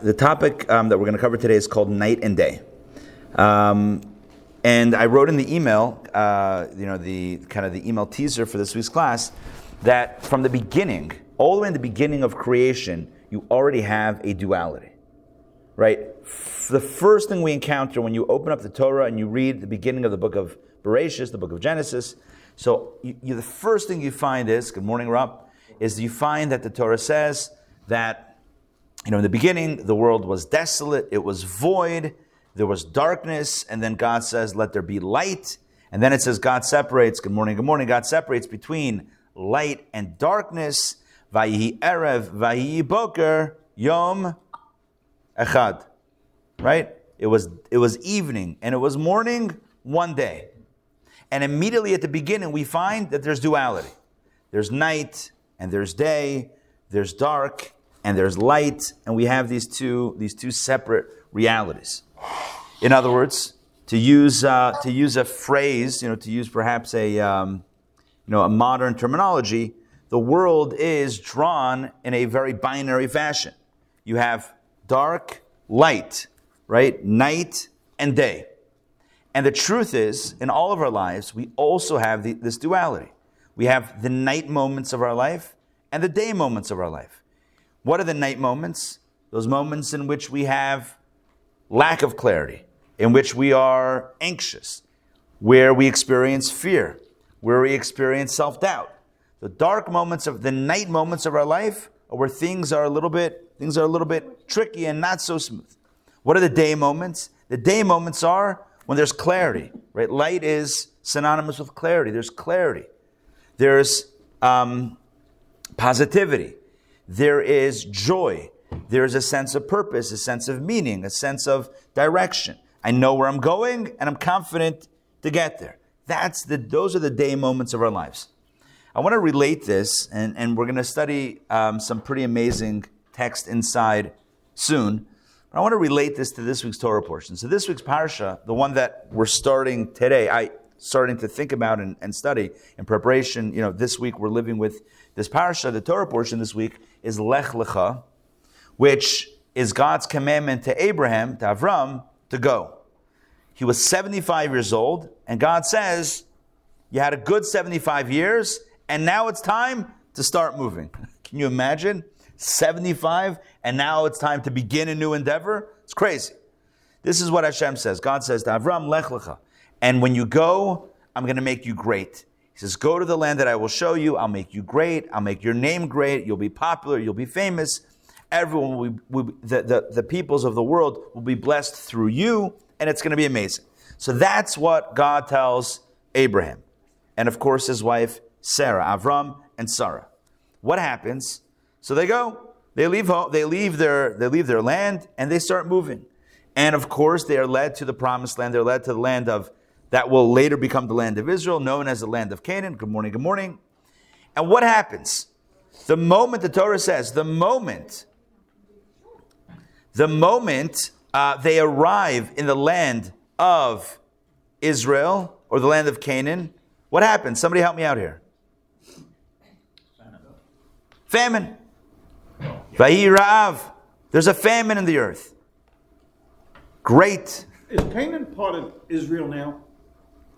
The topic um, that we're going to cover today is called night and day. Um, and I wrote in the email, uh, you know, the kind of the email teaser for this week's class, that from the beginning, all the way in the beginning of creation, you already have a duality, right? F- the first thing we encounter when you open up the Torah and you read the beginning of the book of Bereshit, the book of Genesis, so you, you, the first thing you find is, good morning, Rob, is you find that the Torah says that you know, in the beginning, the world was desolate, it was void, there was darkness, and then God says, Let there be light. And then it says, God separates, good morning, good morning, God separates between light and darkness. Vayihi Erev, Vayihi Boker, Yom Echad. Right? It was, it was evening and it was morning one day. And immediately at the beginning, we find that there's duality. There's night and there's day, there's dark and there's light, and we have these two, these two separate realities. In other words, to use, uh, to use a phrase, you know, to use perhaps a, um, you know, a modern terminology, the world is drawn in a very binary fashion. You have dark, light, right? Night and day. And the truth is, in all of our lives, we also have the, this duality. We have the night moments of our life and the day moments of our life. What are the night moments? Those moments in which we have lack of clarity, in which we are anxious, where we experience fear, where we experience self doubt. The dark moments of the night moments of our life are where things are a little bit things are a little bit tricky and not so smooth. What are the day moments? The day moments are when there's clarity, right? Light is synonymous with clarity. There's clarity. There's um, positivity there is joy. There is a sense of purpose, a sense of meaning, a sense of direction. I know where I'm going and I'm confident to get there. That's the, those are the day moments of our lives. I want to relate this, and, and we're going to study um, some pretty amazing text inside soon. But I want to relate this to this week's Torah portion. So this week's parsha, the one that we're starting today, I starting to think about and, and study in preparation. You know, this week we're living with this parsha, the Torah portion this week is Lech Lecha, which is God's commandment to Abraham, to Avram, to go. He was 75 years old, and God says, You had a good 75 years, and now it's time to start moving. Can you imagine? 75, and now it's time to begin a new endeavor? It's crazy. This is what Hashem says. God says to Avram, Lech Lecha. And when you go, I'm going to make you great. He says, Go to the land that I will show you. I'll make you great. I'll make your name great. You'll be popular. You'll be famous. Everyone will be, will be the, the, the peoples of the world will be blessed through you, and it's going to be amazing. So that's what God tells Abraham. And of course, his wife, Sarah, Avram, and Sarah. What happens? So they go. They leave home, they leave their they leave their land and they start moving. And of course, they are led to the promised land. They're led to the land of that will later become the land of Israel, known as the land of Canaan. Good morning, good morning. And what happens? The moment the Torah says, the moment, the moment uh, they arrive in the land of Israel or the land of Canaan, what happens? Somebody help me out here. Famine. Vahi There's a famine in the earth. Great. Is Canaan part of Israel now?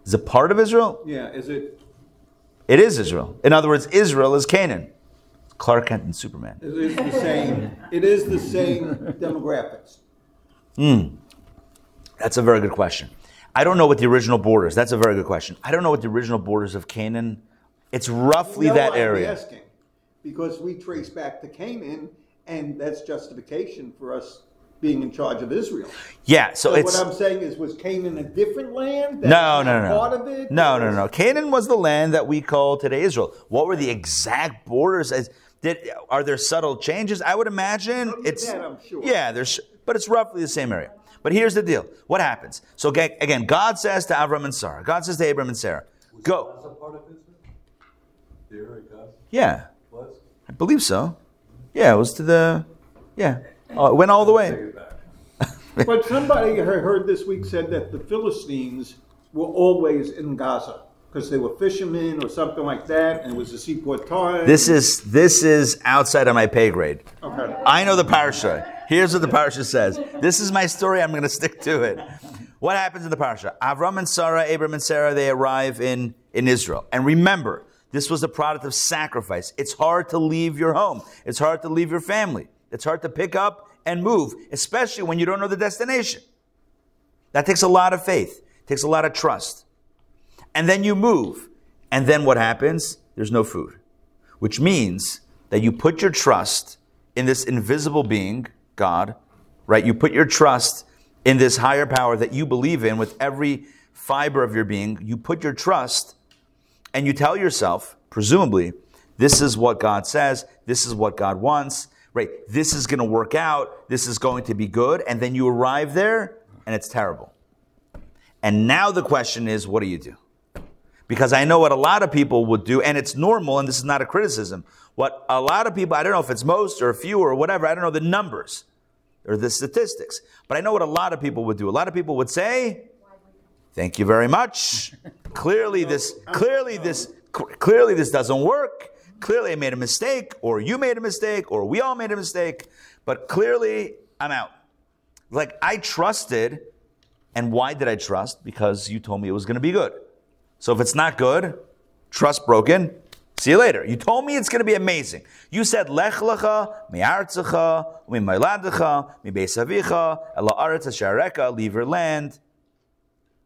Is it part of Israel? Yeah, is it? It is Israel. In other words, Israel is Canaan. Clark Kent and Superman. It is the same. It is the same demographics. Hmm. That's a very good question. I don't know what the original borders. That's a very good question. I don't know what the original borders of Canaan. It's roughly No, that I'm area. asking, because we trace back to Canaan, and that's justification for us being in charge of Israel. Yeah. So, So it's what I'm saying is, was Canaan a different land? no, That's no, no, Part no. of it. No, no, no. Canaan was the land that we call today Israel. What were the exact borders? As did are there subtle changes? I would imagine it's that I'm sure. yeah. There's but it's roughly the same area. But here's the deal. What happens? So again, God says to Avram and Sarah. God says to Abram and Sarah, "Go." That's part of Israel? The area God Yeah, was? I believe so. Yeah, it was to the yeah. Uh, it went all the way. Take it back. But somebody I heard this week said that the Philistines were always in Gaza because they were fishermen or something like that, and it was a seaport time. This is this is outside of my pay grade. okay. I know the parasha. Here's what the parsha says. This is my story. I'm going to stick to it. What happens in the parsha? Avram and Sarah, Abram and Sarah, they arrive in, in Israel. And remember, this was a product of sacrifice. It's hard to leave your home. It's hard to leave your family. It's hard to pick up and move, especially when you don't know the destination. That takes a lot of faith. Takes a lot of trust. And then you move. And then what happens? There's no food. Which means that you put your trust in this invisible being, God, right? You put your trust in this higher power that you believe in with every fiber of your being. You put your trust and you tell yourself, presumably, this is what God says, this is what God wants, right? This is going to work out, this is going to be good. And then you arrive there and it's terrible. And now the question is, what do you do? Because I know what a lot of people would do, and it's normal, and this is not a criticism. What a lot of people, I don't know if it's most or few or whatever, I don't know the numbers or the statistics, but I know what a lot of people would do. A lot of people would say, Thank you very much. clearly this, clearly this, clearly this doesn't work. Clearly I made a mistake, or you made a mistake, or we all made a mistake, but clearly I'm out. Like I trusted, and why did I trust? Because you told me it was going to be good. So if it's not good, trust broken. See you later. You told me it's going to be amazing. You said lech lecha mi'artzecha mi'mayladecha mi'besavicha ela aretz ashareka. Leave your land,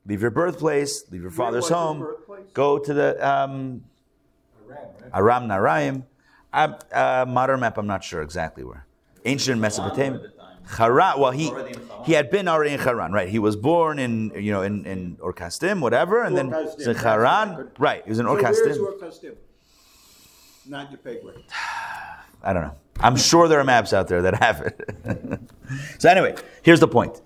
leave your birthplace, leave your father's home. Go to the um? Aram Naharaim. Uh, uh, modern map, I'm not sure exactly where. Ancient Mesopotamia. Haran. Well, he he had been already in Haran, right? He was born in you know in in Or Kasdim, whatever, and then Or Kasdim, he's in Haran. what I could- Right, he was in Or So where's Kasdim. your custom? Not your pay grade. I don't know. I'm sure there are maps out there that have it. so anyway, here's the point.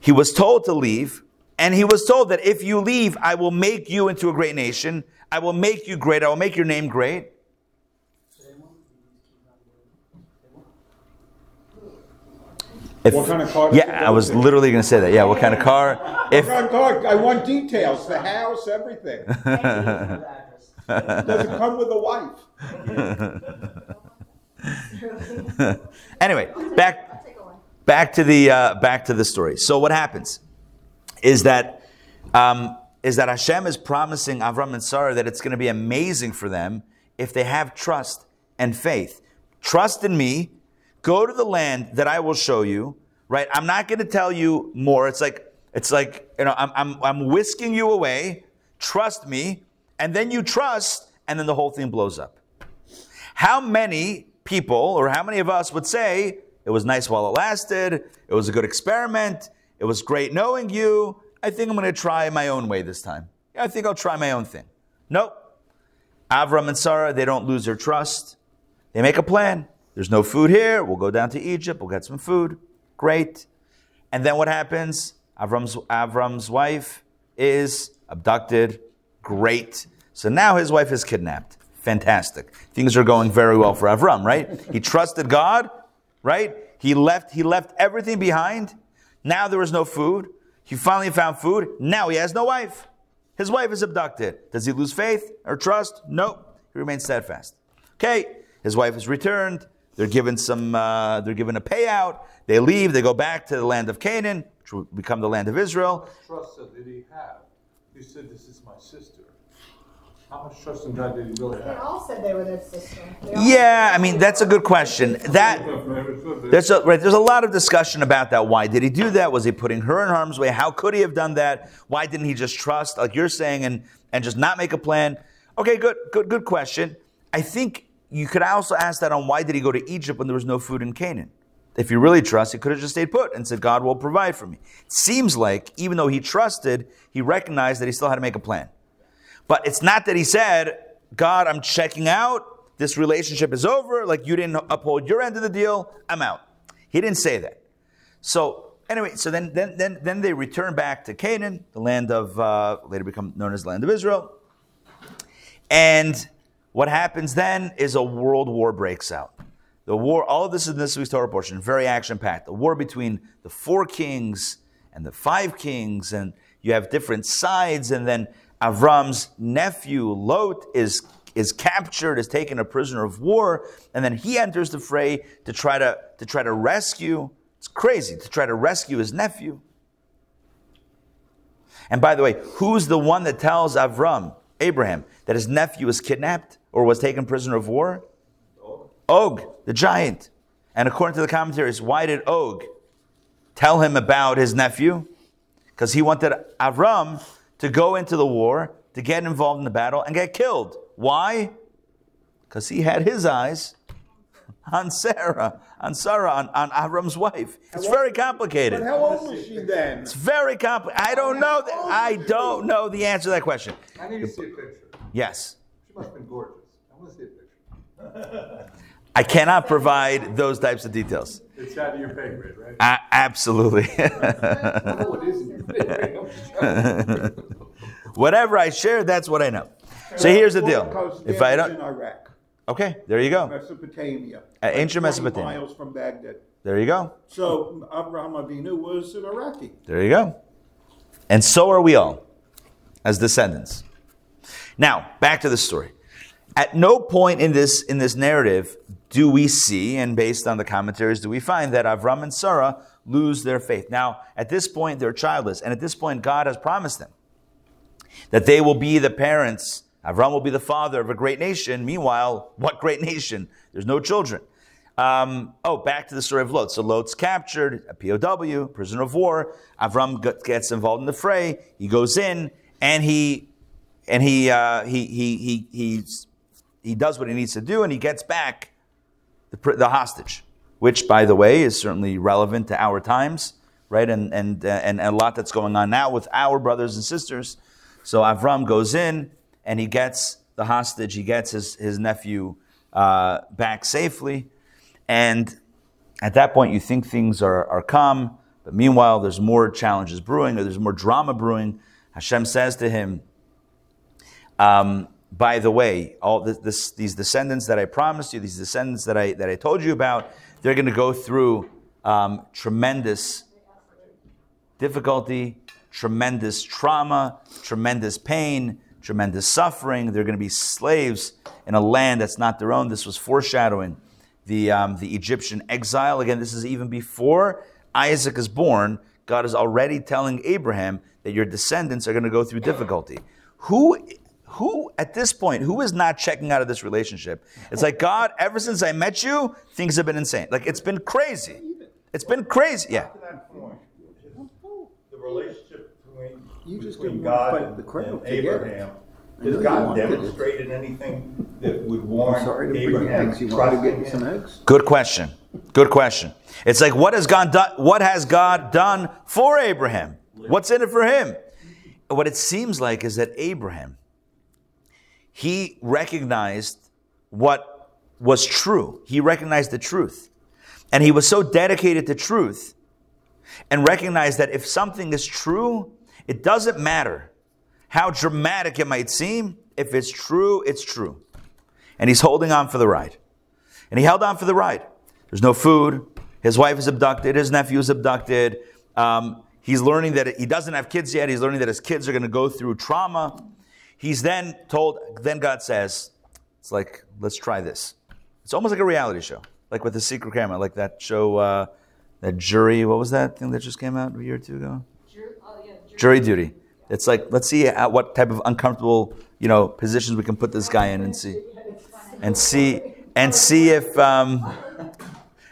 He was told to leave, and he was told that if you leave, I will make you into a great nation. I will make you great. I will make your name great. If- What kind of car yeah, I was literally going to say that. Yeah, what kind of car? If I want- I want details, the house, everything. Does it come with a wife? anyway, back back to the uh, back to the story. So what happens is that um, is that Hashem is promising Avram and Sarah that it's going to be amazing for them if they have trust and faith. Trust in me. Go to the land that I will show you. Right? I'm not going to tell you more. It's like it's like you know I'm I'm I'm whisking you away. Trust me, and then you trust, and then the whole thing blows up. How many people, or how many of us would say, it was nice while it lasted, it was a good experiment, it was great knowing you, I think I'm going to try my own way this time. I think I'll try my own thing. Nope. Avram and Sarah, they don't lose their trust. They make a plan. There's no food here. We'll go down to Egypt. We'll get some food. Great. And then what happens? Avram's, Avram's wife is abducted. Great. So now his wife is kidnapped. Fantastic. Things are going very well for Avram, right? He trusted God, right? He left, he left everything behind. Now there was no food. He finally found food. Now he has no wife. His wife is abducted. Does he lose faith or trust? Nope. He remains steadfast. Okay. His wife is returned. They're given some. Uh, they're given a payout. They leave. They go back to the land of Canaan, which will become the land of Israel. Trust that did he have? He said, "This is my sister." How much trust in God did he really They have? all said they were their sister. They all- Yeah, I mean that's a good question. That There's a, right, there's a lot of discussion about that. Why did he do that? Was he putting her in harm's way? How could he have done that? Why didn't he just trust, like you're saying, and, and just not make a plan? Okay, good, good, good question. I think you could also ask that on why did he go to Egypt when there was no food in Canaan? If you really trust, he could have just stayed put and said, God will provide for me. It seems like even though he trusted, he recognized that he still had to make a plan. But it's not that he said, God, I'm checking out. This relationship is over. Like you didn't uphold your end of the deal. I'm out. He didn't say that. So anyway, so then then then, then they return back to Canaan, the land of uh, later become known as the land of Israel. And what happens then is a world war breaks out. The war, all of this is in this week's Torah portion, very action packed. The war between the four kings and the five kings, and you have different sides, and then Avram's nephew Lot is is captured, is taken a prisoner of war, and then he enters the fray to try to to try to rescue It's crazy to try to rescue his nephew. And by the way, who's the one that tells Avram, Abraham, that his nephew was kidnapped or was taken prisoner of war? Og, the giant. And according to the commentaries, why did Og tell him about his nephew? Because he wanted Avram to go into the war, to get involved in the battle, and get killed. Why? Because he had his eyes on Sarah, on Sarah, on, on Avram's wife. It's very complicated. But how old was she then? It's very complicated. I don't know. The, I don't know the answer to that question. I need to see a picture. Yes. She must have been gorgeous. I want to see a picture. I cannot provide those types of details. It's out of your pay grade, right? A- absolutely. It is in your pay grade. I'm joking. Whatever I share, that's what I know. So here's the deal. If I don't, Iraq, okay, there you go. Mesopotamia. Uh, ancient Mesopotamia. miles from Baghdad. There you go. So Abraham Avinu was an Iraqi. There you go. And so are we all as descendants. Now, back to the story. At no point in this in this narrative do we see, and based on the commentaries, do we find that Avram and Sarah lose their faith. Now, at this point, they're childless, and at this point, God has promised them that they will be the parents. Avram will be the father of a great nation. Meanwhile, what great nation? There's no children. Um, oh, back to the story of Lot. So Lot's captured, a POW, prisoner of war. Avram gets involved in the fray. He goes in and he and he uh, he he he he's, he does what he needs to do, and he gets back the, the hostage, which, by the way, is certainly relevant to our times, right? And and uh, and a lot that's going on now with our brothers and sisters. So Avram goes in and he gets the hostage. He gets his his nephew uh, back safely, and at that point, you think things are are calm. But meanwhile, there's more challenges brewing, or there's more drama brewing. Hashem says to him, um, by the way, all this, this, these descendants that I promised you, these descendants that I, that I told you about, they're going to go through um, tremendous difficulty, tremendous trauma, tremendous pain, tremendous suffering. They're going to be slaves in a land that's not their own. This was foreshadowing the, um, the Egyptian exile. Again, this is even before Isaac is born. God is already telling Abraham that your descendants are going to go through difficulty. Who who at this point who is not checking out of this relationship? It's like god ever since i met you things have been insane. Like it's been crazy. It's been crazy. Yeah. To that point, the relationship between, You just between didn't God fight and to get it. Abraham, I has God wanted demonstrated anything that would I'm warrant sorry to bring you Abraham eggs. You want. to get some eggs? good question. Good question. It's like what has god done what has god done for abraham? What's in it for him? What it seems like is that abraham he recognized what was true he recognized the truth and he was so dedicated to truth and recognized that if something is true it doesn't matter how dramatic it might seem if it's true it's true and he's holding on for the ride and he held on for the ride. There's no food. His wife is abducted. His nephew is abducted. Um, he's learning that he doesn't have kids yet. He's learning that his kids are going to go through trauma. He's then told, then God says, it's like, let's try this. It's almost like a reality show, like with the secret camera, like that show, uh, that jury, what was that thing that just came out a year or two ago? Jury jury duty. It's like, let's see at what type of uncomfortable, you know, positions we can put this guy in and see and see and see if um,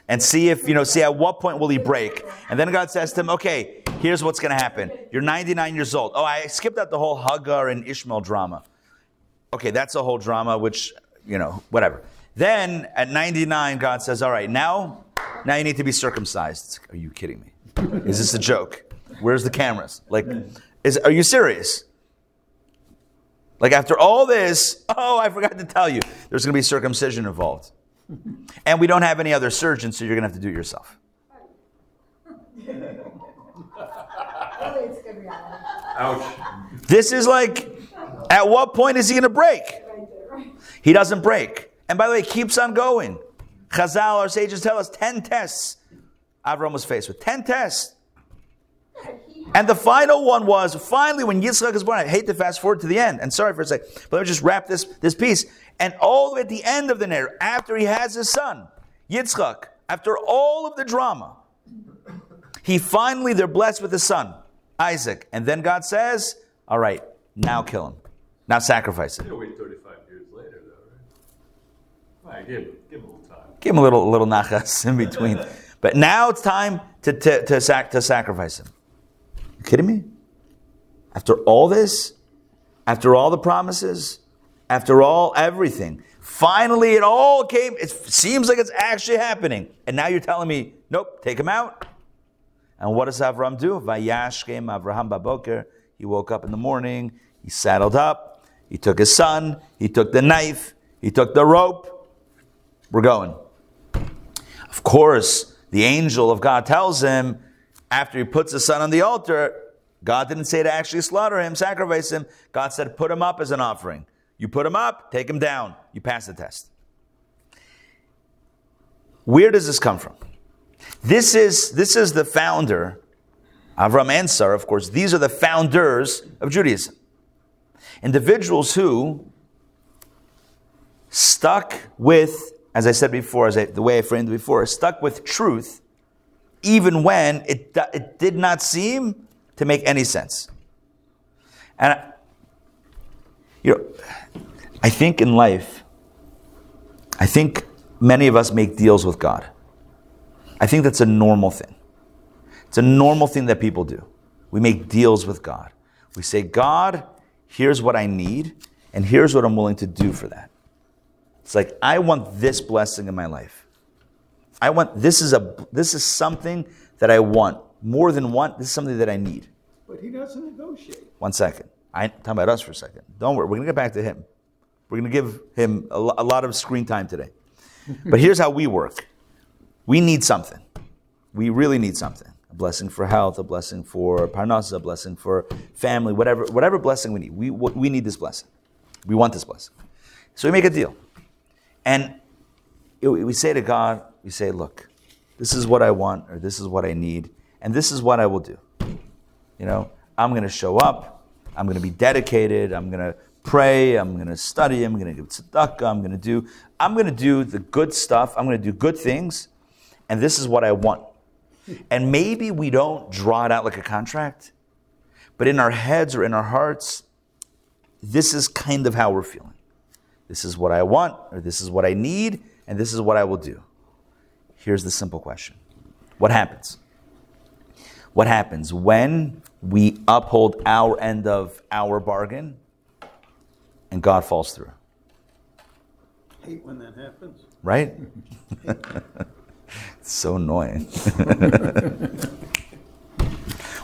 and see if you know see at what point will he break and then god says to him okay here's what's going to happen. You're 99 years old. Oh i skipped out the whole hagar and ishmael drama. Okay that's a whole drama which you know whatever. Then at 99 god says all right now now you need to be circumcised. Are you kidding me? Is this a joke? Where's the cameras? Like is are you serious? Like after all this, oh, I forgot to tell you, there's going to be circumcision involved. And we don't have any other surgeons, so you're going to have to do it yourself. Really, it's good reality. Ouch. This is like, at what point is he going to break? He doesn't break. And by the way, it keeps on going. Chazal, our sages tell us 10 tests Avram was faced with. 10 tests. And the final one was finally when Yitzchak is born. I hate to fast forward to the end, and sorry for a sec, but let me just wrap this, this piece. And all the way at the end of the narrative, after he has his son, Yitzchak, after all of the drama, He finally, they're blessed with a son, Isaac. And then God says, All right, now kill him. Now sacrifice him. Wait thirty-five years later, though, right? Right, give, give him a little time. Give him a little, little nachas in between. But now it's time to, to, to, sac- to sacrifice him. You kidding me? After all this, after all the promises, after all everything, finally it all came. It seems like it's actually happening. And now you're telling me, nope, take him out. And what does Avram do? Vayashkem Avraham Baboker. He woke up in the morning, he saddled up, he took his son, he took the knife, he took the rope. We're going. Of course, the angel of God tells him, after he puts his son on the altar, God didn't say to actually slaughter him, sacrifice him. God said, put him up as an offering. You put him up, take him down. You pass the test. Where does this come from? This is, this is the founder, Avram and Sarah, of course. These are the founders of Judaism. Individuals who stuck with, as I said before, as I, the way I framed it before, stuck with truth even when it, it did not seem to make any sense. And, I- you know, I think in life, I think many of us make deals with God. I think that's a normal thing. It's a normal thing that people do. We make deals with God. We say, God, here's what I need, and here's what I'm willing to do for that. It's like, I want this blessing in my life. I want this is a this is something that I want. More than want, this is something that I need. But he doesn't negotiate. One second. I talking about us for a second. Don't worry. We're gonna get back to him. We're gonna give him a, a lot of screen time today. but here's how we work. We need something. We really need something. A blessing for health, a blessing for parnasa, a blessing for family, whatever, whatever blessing we need. We, we need this blessing. We want this blessing. So we make a deal. And we say to God, we say, look, this is what I want, or this is what I need, and this is what I will do. You know, I'm going to show up. I'm going to be dedicated. I'm going to pray. I'm going to study. I'm going to give tzedakah. I'm going to do. I'm going to do the good stuff. I'm going to do good things, and this is what I want. And maybe we don't draw it out like a contract, but in our heads or in our hearts, this is kind of how we're feeling. This is what I want, or this is what I need, and this is what I will do. Here's the simple question What happens? What happens when we uphold our end of our bargain and God falls through? Hate when that happens. Right? it's so annoying.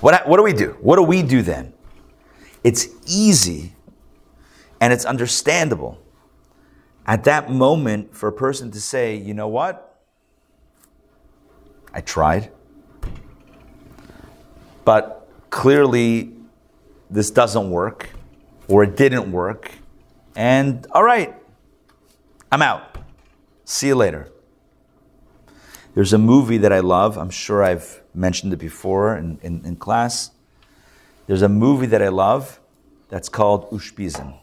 what, what do we do? What do we do then? It's easy and it's understandable at that moment for a person to say, you know what? I tried. But clearly, this doesn't work, or it didn't work. And all right, I'm out. See you later. There's a movie that I love. I'm sure I've mentioned it before in, in, in class. There's a movie that I love that's called Ushpizin.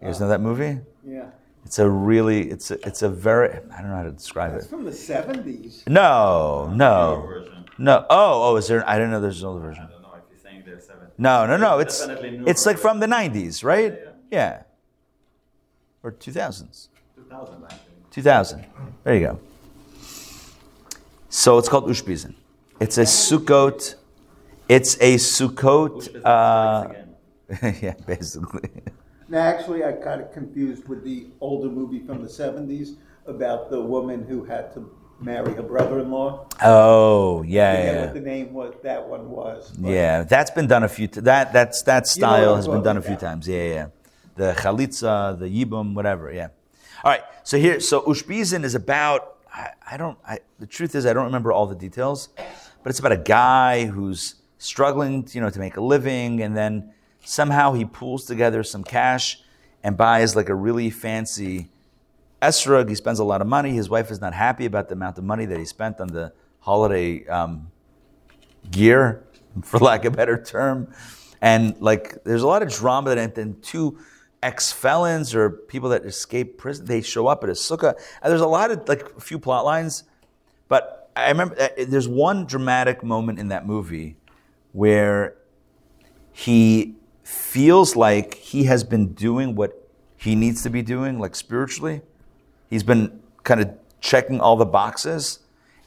You guys know that movie? Yeah. It's a really, it's a, it's a very, I don't know how to describe It's it. It's from the 70s. No, no, no. Oh, oh, is there? I didn't know there's another version. I don't know if you're saying there's seven. No, no, no. It's Definitely newer it's like from the '90s, right? Yeah, Yeah, or 2000s. 2000 actually. 2000. There you go. So it's called Ushpizin. It's a Sukkot. It's a Sukkot. Uh, yeah, basically. Now, actually, I got it confused with the older movie from the 70s about the woman who had to marry her brother-in-law. Oh, yeah, forget yeah. what the name was. That one was. but- Yeah, that's been done a few. T- that that's that You know style has been done a few about. times. Yeah, yeah. The chalitza, the yibum, whatever. Yeah. All right. So here, so ushpizin is about. I, I don't. I, the truth is, I don't remember all the details, but it's about a guy who's struggling, you know, to make a living, and then somehow he pulls together some cash and buys like a really fancy esrog. He spends a lot of money. His wife is not happy about the amount of money that he spent on the holiday um, gear, for lack of a better term. And like, there's a lot of drama that, then two ex-felons or people that escape prison, they show up at a sukkah. And there's a lot of like a few plot lines, but I remember uh, there's one dramatic moment in that movie where he feels like he has been doing what he needs to be doing, like spiritually. He's been kind of checking all the boxes,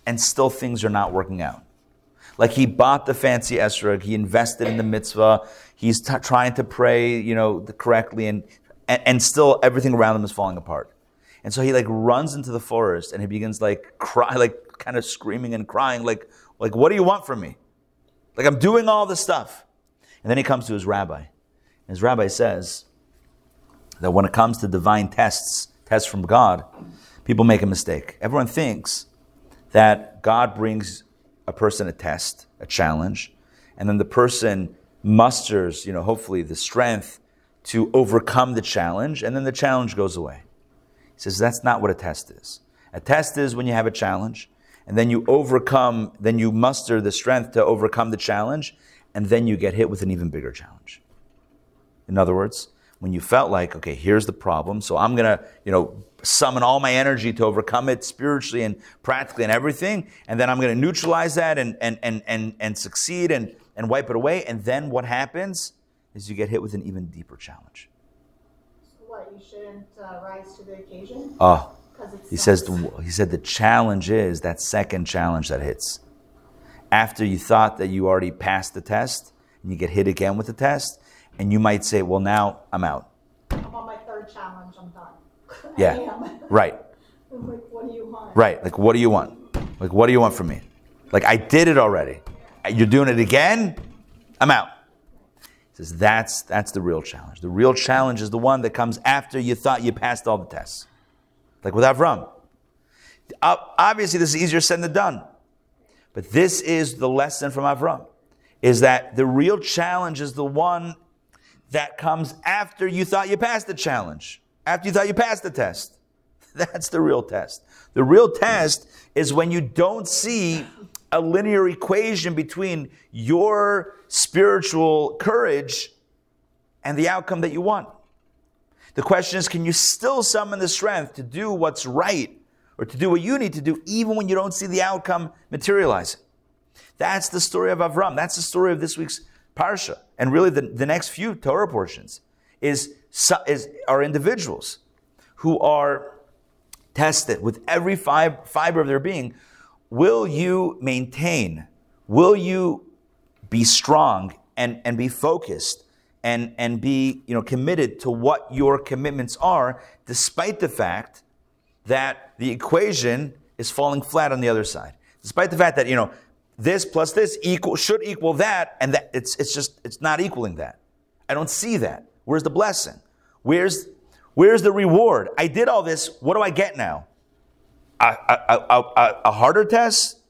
and still things are not working out. Like he bought the fancy esrog, he invested in the mitzvah, he's t- trying to pray, you know, correctly, and, and and still everything around him is falling apart. And so he like runs into the forest and he begins like cry, like kind of screaming and crying, like, like, what do you want from me? Like I'm doing all this stuff. And then he comes to his rabbi. And his rabbi says that when it comes to divine tests, tests from God, people make a mistake. Everyone thinks that God brings a person a test, a challenge, and then the person musters, you know, hopefully the strength to overcome the challenge, and then the challenge goes away. He says that's not what a test is. A test is when you have a challenge, and then you overcome, then you muster the strength to overcome the challenge, and then you get hit with an even bigger challenge. In other words, when you felt like, okay, here's the problem, so I'm gonna, you know, summon all my energy to overcome it spiritually and practically and everything, and then I'm gonna neutralize that and and and and, and succeed and, and wipe it away, and then what happens is you get hit with an even deeper challenge. What, you shouldn't uh, rise to the occasion? Oh, he says the, he said the challenge is that second challenge that hits. After you thought that you already passed the test, and you get hit again with the test, and you might say, "Well, now I'm out." I'm on my third challenge, I'm done. I Yeah, right. Like, what do you want? Right. Like, what do you want? Like, what do you want from me? Like, I did it already. You're doing it again? I'm out. He says, that's, that's the real challenge. The real challenge is the one that comes after you thought you passed all the tests. Like with Avram. Obviously, this is easier said than done. But this is the lesson from Avram, is that the real challenge is the one that comes after you thought you passed the challenge, after you thought you passed the test. That's the real test. The real test is when you don't see a linear equation between your spiritual courage and the outcome that you want. The question is can you still summon the strength to do what's right or to do what you need to do even when you don't see the outcome materializing? That's the story of Avram. That's the story of this week's parsha. And really, the, the next few Torah portions is, is, are individuals who are tested with every fiber of their being. Will you maintain? Will you be strong and, and be focused and, and be you know, committed to what your commitments are, despite the fact that the equation is falling flat on the other side? Despite the fact that, you know, this plus this equal should equal that, and that it's it's just it's not equaling that. I don't see that. Where's the blessing? Where's where's the reward? I did all this. What do I get now? A, a, a, a, harder test?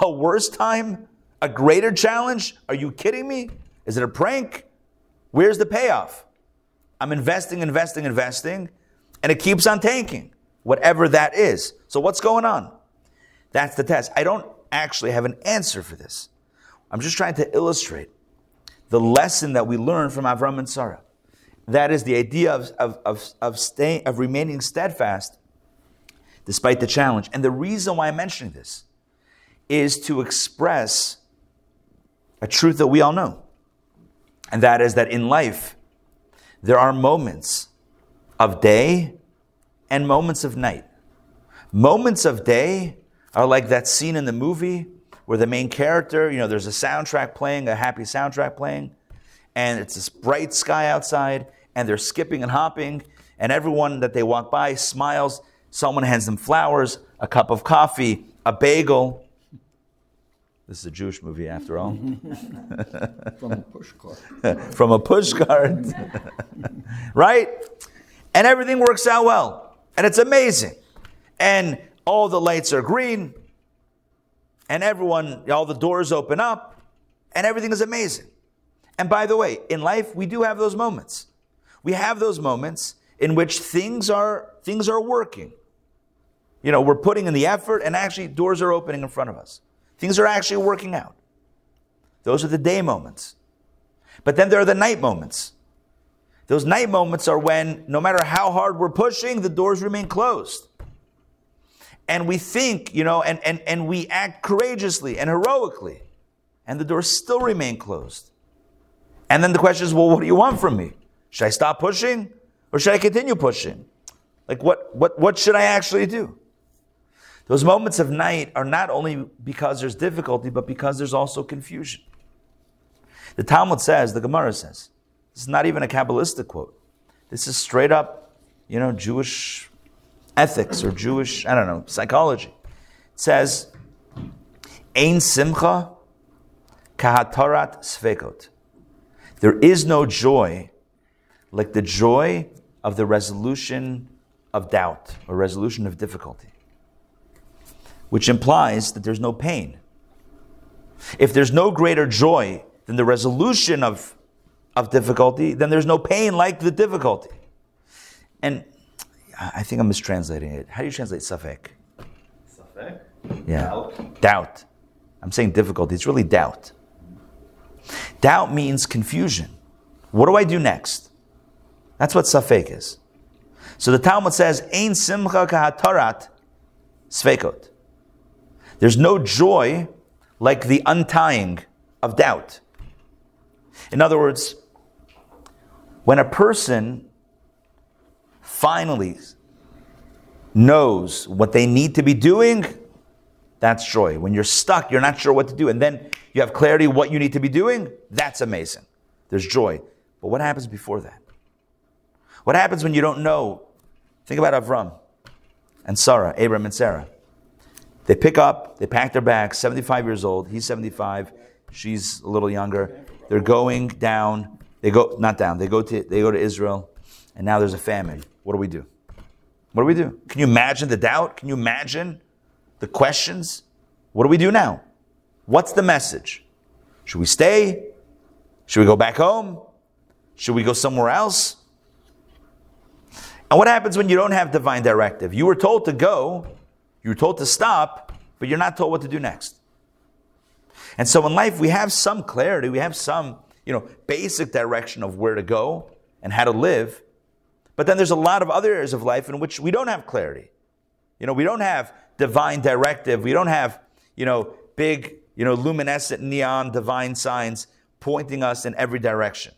A worse time? A greater challenge? Are you kidding me? Is it a prank? Where's the payoff? I'm investing, investing, investing, and it keeps on tanking, whatever that is. So what's going on? That's the test. I don't actually have an answer for this. I'm just trying to illustrate the lesson that we learn from Avram and Sarah. That is the idea of, of, of, of, staying, of remaining steadfast despite the challenge. And the reason why I'm mentioning this is to express a truth that we all know. And that is that in life, there are moments of day and moments of night. Moments of day are like that scene in the movie where the main character, you know, there's a soundtrack playing, a happy soundtrack playing, and it's this bright sky outside, and they're skipping and hopping, and everyone that they walk by smiles. Someone hands them flowers, a cup of coffee, a bagel. This is a Jewish movie, after all. From a push car. From a push cart. right? And everything works out well. And it's amazing. And all the lights are green, and everyone, all the doors open up, and everything is amazing. And by the way, in life, we do have those moments. We have those moments in which things are things are working. You know, we're putting in the effort, and actually doors are opening in front of us. Things are actually working out. Those are the day moments. But then there are the night moments. Those night moments are when, no matter how hard we're pushing, the doors remain closed. and we think, you know, and, and, and we act courageously and heroically, and the doors still remain closed. And then the question is, well, what do you want from me? Should I stop pushing or should I continue pushing? Like, what, what, what should I actually do? Those moments of night are not only because there's difficulty, but because there's also confusion. The Talmud says, the Gemara says, this is not even a Kabbalistic quote. This is straight up, you know, Jewish ethics or Jewish, I don't know, psychology. It says, Ein simcha kahatarat svekot. There is no joy like the joy of the resolution of doubt or resolution of difficulty, which implies that there's no pain. If there's no greater joy than the resolution of, of difficulty, then there's no pain like the difficulty. And I think I'm mistranslating it. How do you translate safek? Safek? Yeah. Doubt. Doubt. I'm saying difficulty. It's really doubt. Doubt means confusion. What do I do next? That's what safek is. So the Talmud says, Ein simcha kahatarat svekot. There's no joy like the untying of doubt. In other words, when a person finally knows what they need to be doing, that's joy. When you're stuck, you're not sure what to do, and then you have clarity what you need to be doing, that's amazing. There's joy. But what happens before that? What happens when you don't know? Think about Avram and Sarah, Abram and Sarah. They pick up, they pack their bags, 75 years old, he's 75, she's a little younger. They're going down, they go not down, they go to they go to Israel, and now there's a famine. What do we do? What do we do? Can you imagine the doubt? Can you imagine the questions? What do we do now? What's the message? Should we stay? Should we go back home? Should we go somewhere else? And what happens when you don't have divine directive? You were told to go, you were told to stop, but you're not told what to do next. And so in life, we have some clarity, we have some, you know, basic direction of where to go and how to live. But then there's a lot of other areas of life in which we don't have clarity. You know, we don't have divine directive. We don't have, you know, big, you know, luminescent neon divine signs pointing us in every direction.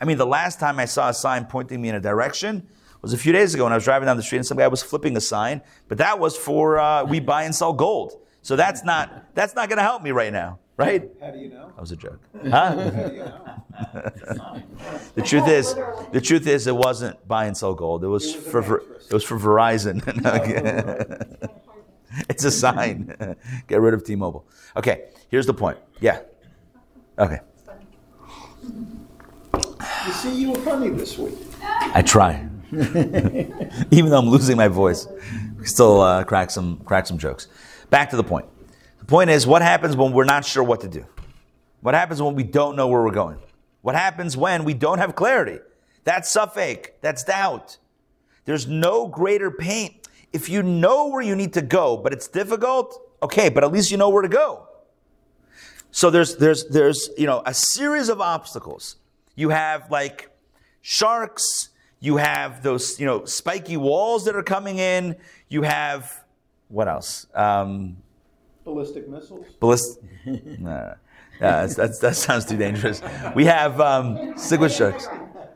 I mean, the last time I saw a sign pointing me in a direction was a few days ago when I was driving down the street and some guy was flipping a sign, but that was for uh, we buy and sell gold. So that's not that's not going to help me right now, right? How do you know? That was a joke, huh? How do you know? the truth is, the truth is, it wasn't buy and sell gold. It was, It was for, for it was for Verizon. it's a sign. Get rid of T-Mobile. Okay, here's the point. Yeah. Okay, You see, you were funny this week. I try. Even though I'm losing my voice, still uh, crack some crack some jokes. Back to the point. The point is, what happens when we're not sure what to do? What happens when we don't know where we're going? What happens when we don't have clarity? That's safek. That's doubt. There's no greater pain. If you know where you need to go, but it's difficult, okay, but at least you know where to go. So there's there's there's you know a series of obstacles. You have like sharks, you have those you know spiky walls that are coming in, you have what else? Um, Ballistic missiles. Ballist. nah. Yeah, that's, that's, that sounds too dangerous. We have um, stick with sharks,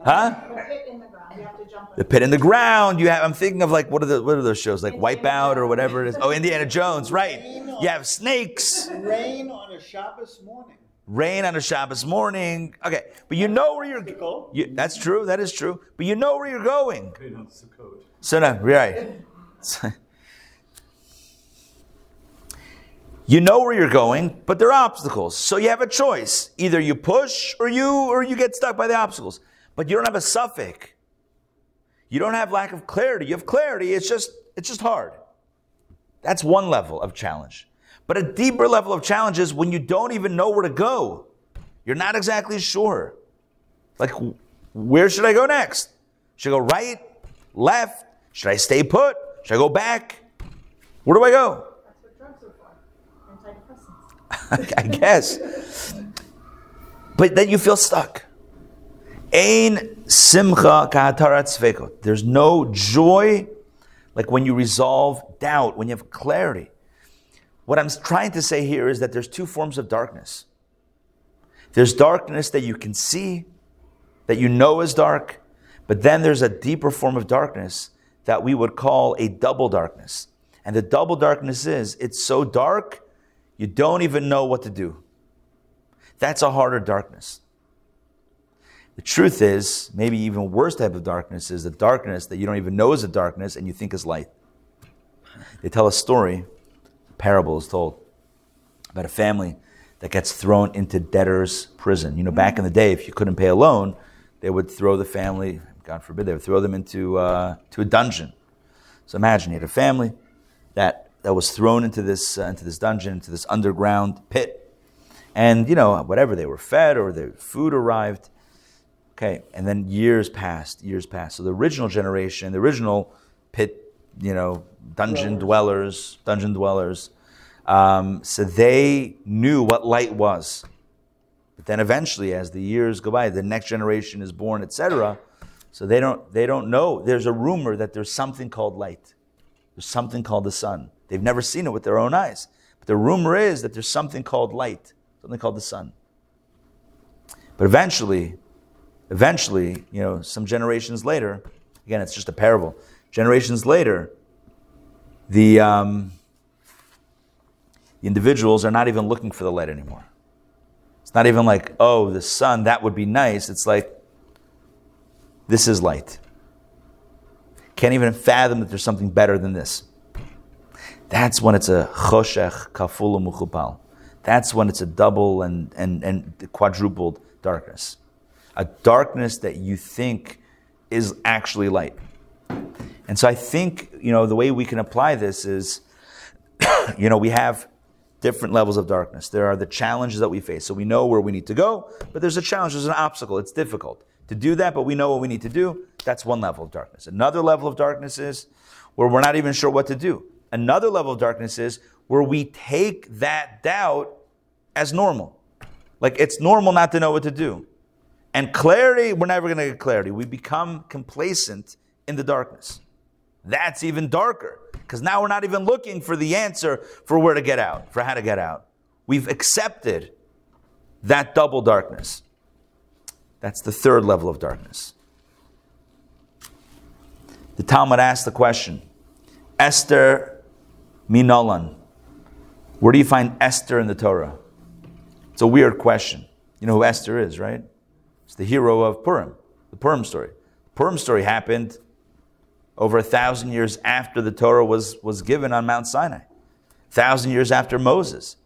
huh? The ground, you have to jump. The pit in the ground. You have. I'm thinking of like what are the what are those shows like Wipeout or whatever it is. Oh, Indiana Jones, right? You have snakes. Rain on a Shabbos morning. Rain on a Shabbos morning. Okay, but you know where you're. You, that's true. That is true. But you know where you're going. Paid on Sukkot. So no, right. You know where you're going, but there are obstacles. So you have a choice. Either you push or you or you get stuck by the obstacles. But you don't have a safek. You don't have lack of clarity. You have clarity. It's just it's just hard. That's one level of challenge. But a deeper level of challenge is when you don't even know where to go. You're not exactly sure. Like where should I go next? Should I go right, left? Should I stay put? Should I go back? Where do I go? That's what drugs are for. Antidepressants. I guess. But then you feel stuck. Ein simcha. There's no joy like when you resolve doubt, when you have clarity. What I'm trying to say here is that there's two forms of darkness. There's darkness that you can see, that you know is dark, but then there's a deeper form of darkness that we would call a double darkness. And the double darkness is it's so dark, you don't even know what to do. That's a harder darkness. The truth is, maybe even worse type of darkness is the darkness that you don't even know is a darkness and you think is light. They tell a story, parable is told about a family that gets thrown into debtor's prison. You know, back in the day, if you couldn't pay a loan, they would throw the family, God forbid, they would throw them into uh, to a dungeon. So imagine you had a family that, that was thrown into this, uh, into this dungeon, into this underground pit. And, you know, whatever, they were fed or their food arrived. Okay, and then years passed, years passed. So the original generation, the original pit, you know, dungeon dwellers, dungeon dwellers, um, so they knew what light was. But then eventually, as the years go by, the next generation is born, etc. So they don't they don't know. There's a rumor that there's something called light. There's something called the sun. They've never seen it with their own eyes. But the rumor is that there's something called light, something called the sun. But eventually, eventually, you know, some generations later, again, it's just a parable. Generations later, the, um, the individuals are not even looking for the light anymore. It's not even like, oh, the sun, that would be nice. It's like, this is light. Can't even fathom that there's something better than this. That's when it's a choshech kaful umechupal. That's when it's a double and, and, and quadrupled darkness. A darkness that you think is actually light. And so I think, you know, the way we can apply this is, you know, we have different levels of darkness. There are the challenges that we face. So we know where we need to go, but there's a challenge, there's an obstacle. It's difficult to do that, but we know what we need to do. That's one level of darkness. Another level of darkness is where we're not even sure what to do. Another level of darkness is where we take that doubt as normal. Like it's normal not to know what to do. And clarity, we're never going to get clarity. We become complacent in the darkness. That's even darker because now we're not even looking for the answer for where to get out, for how to get out. We've accepted that double darkness. That's the third level of darkness. The Talmud asks the question Esther Minolan. Where do you find Esther in the Torah? It's a weird question. You know who Esther is, right? It's the hero of Purim, the Purim story. The Purim story happened over a thousand years after the Torah was, was given on Mount Sinai, thousand years after Moses.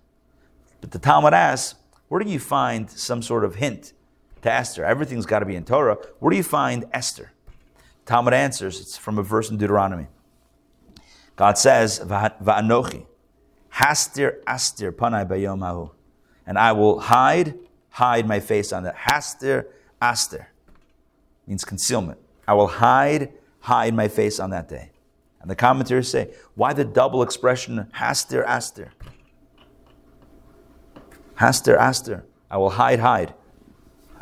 But the Talmud asks, where do you find some sort of hint to Esther? Everything's got to be in Torah. Where do you find Esther? Talmud answers, it's from a verse in Deuteronomy. God says, Va'anochi, hastir astir panai bayom hahu. And I will hide, hide my face on that. Hastir astir means concealment. I will hide, hide my face on that day. And the commentators say, why the double expression hastir astir? Hastir astir. I will hide, hide.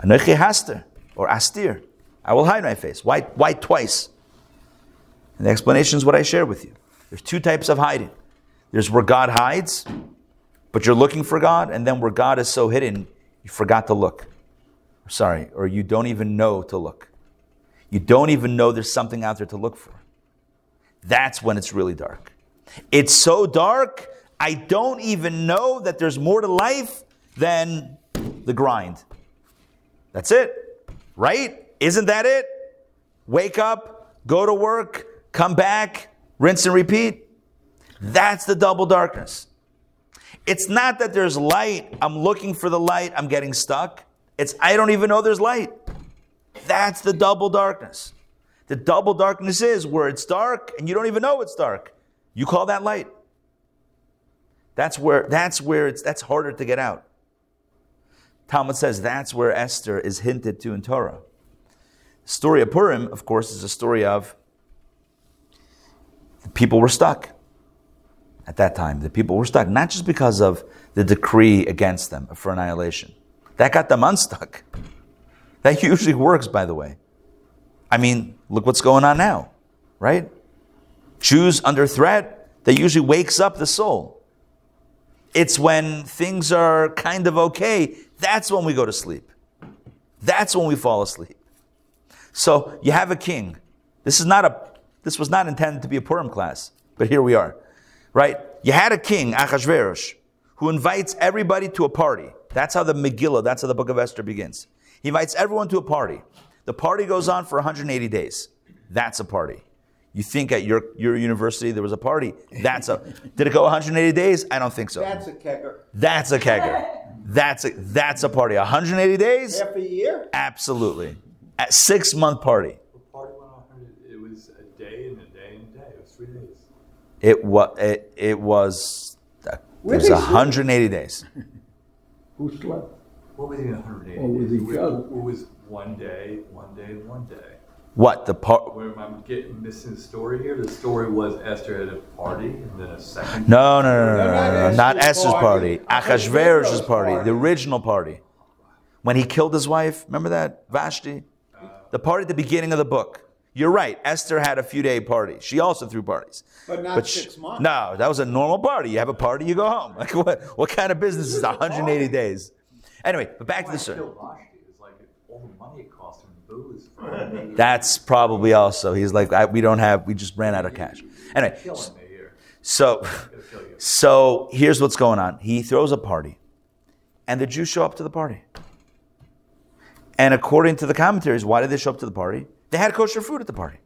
Anochi hastir, or astir. I will hide my face. Why, why twice? And the explanation is what I shared with you. There's two types of hiding. There's where God hides, but you're looking for God, and then where God is so hidden, you forgot to look. Sorry, or you don't even know to look. You don't even know there's something out there to look for. That's when it's really dark. It's so dark, I don't even know that there's more to life than the grind. That's it, right? Isn't that it? Wake up, go to work, come back, rinse and repeat. That's the double darkness. It's not that there's light, I'm looking for the light, I'm getting stuck. It's I don't even know there's light. That's the double darkness. The double darkness is where it's dark and you don't even know it's dark. You call that light. That's where that's where it's that's harder to get out. Talmud says that's where Esther is hinted to in Torah. The story of Purim, of course, is a story of the people were stuck at that time. The people were stuck, not just because of the decree against them for annihilation. That got them unstuck. That usually works, by the way. I mean, look what's going on now, right? Jews under threat, that usually wakes up the soul. It's when things are kind of okay, that's when we go to sleep. That's when we fall asleep. So you have a king. This is not a this was not intended to be a Purim class, but here we are. Right? You had a king, Achashverosh, who invites everybody to a party. That's how the Megillah, that's how the book of Esther begins. He invites everyone to a party. The party goes on for 180 days. That's a party. You think at your, your university there was a party? That's a. Did it go 180 days? I don't think so. That's a kegger. That's a kegger. That's a that's a party. 180 days? Half a year? Absolutely. At six month party. The party went on, it was a day and a day and a day. It was three days. It was it, it was uh, it was they sleep? 180 days. Who slept? What was it, 180 Or with days? each It other. was- It was one day, one day, one day. What the part? Where am I getting missing the story here? The story was Esther had a party and then a second. No, no, no, no, no, no, no, not Esther's Esther's party. party. Achashverosh's party, party. the original party. When he killed his wife, remember that Vashti? Uh, the party at the beginning of the book. You're right. Esther had a few day party. She also threw parties. But not sh- six months. No, that was a normal party. You have a party, you go home. Like what? What kind of business is 180 days? Anyway, but back to the story. Killed Vashti. Was like all the money it cost him booze That's probably also. He's like, I, we don't have. We just ran out of cash. Anyway, killing me here. so Gonna kill you. so here's what's going on. He throws a party, and the Jews show up to the party. And according to the commentaries, why did they show up to the party? They had kosher food at the party,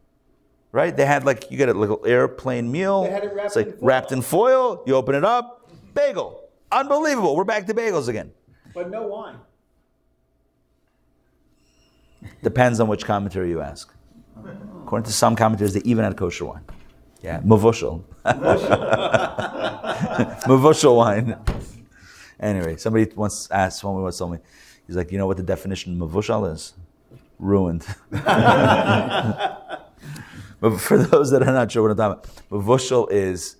right? They had like you get a little airplane meal. They had it wrapped it's like in wrapped in foil. You open it up, bagel. Unbelievable. We're back to bagels again. But no wine. Depends on which commentary you ask. According to some commentaries, they even had kosher wine. Yeah, mavushal. mavushal wine. Anyway, somebody once asked, someone once told me, he's like, you know what the definition of mavushal is? Ruined. but for those that are not sure what I'm talking about, mavushal is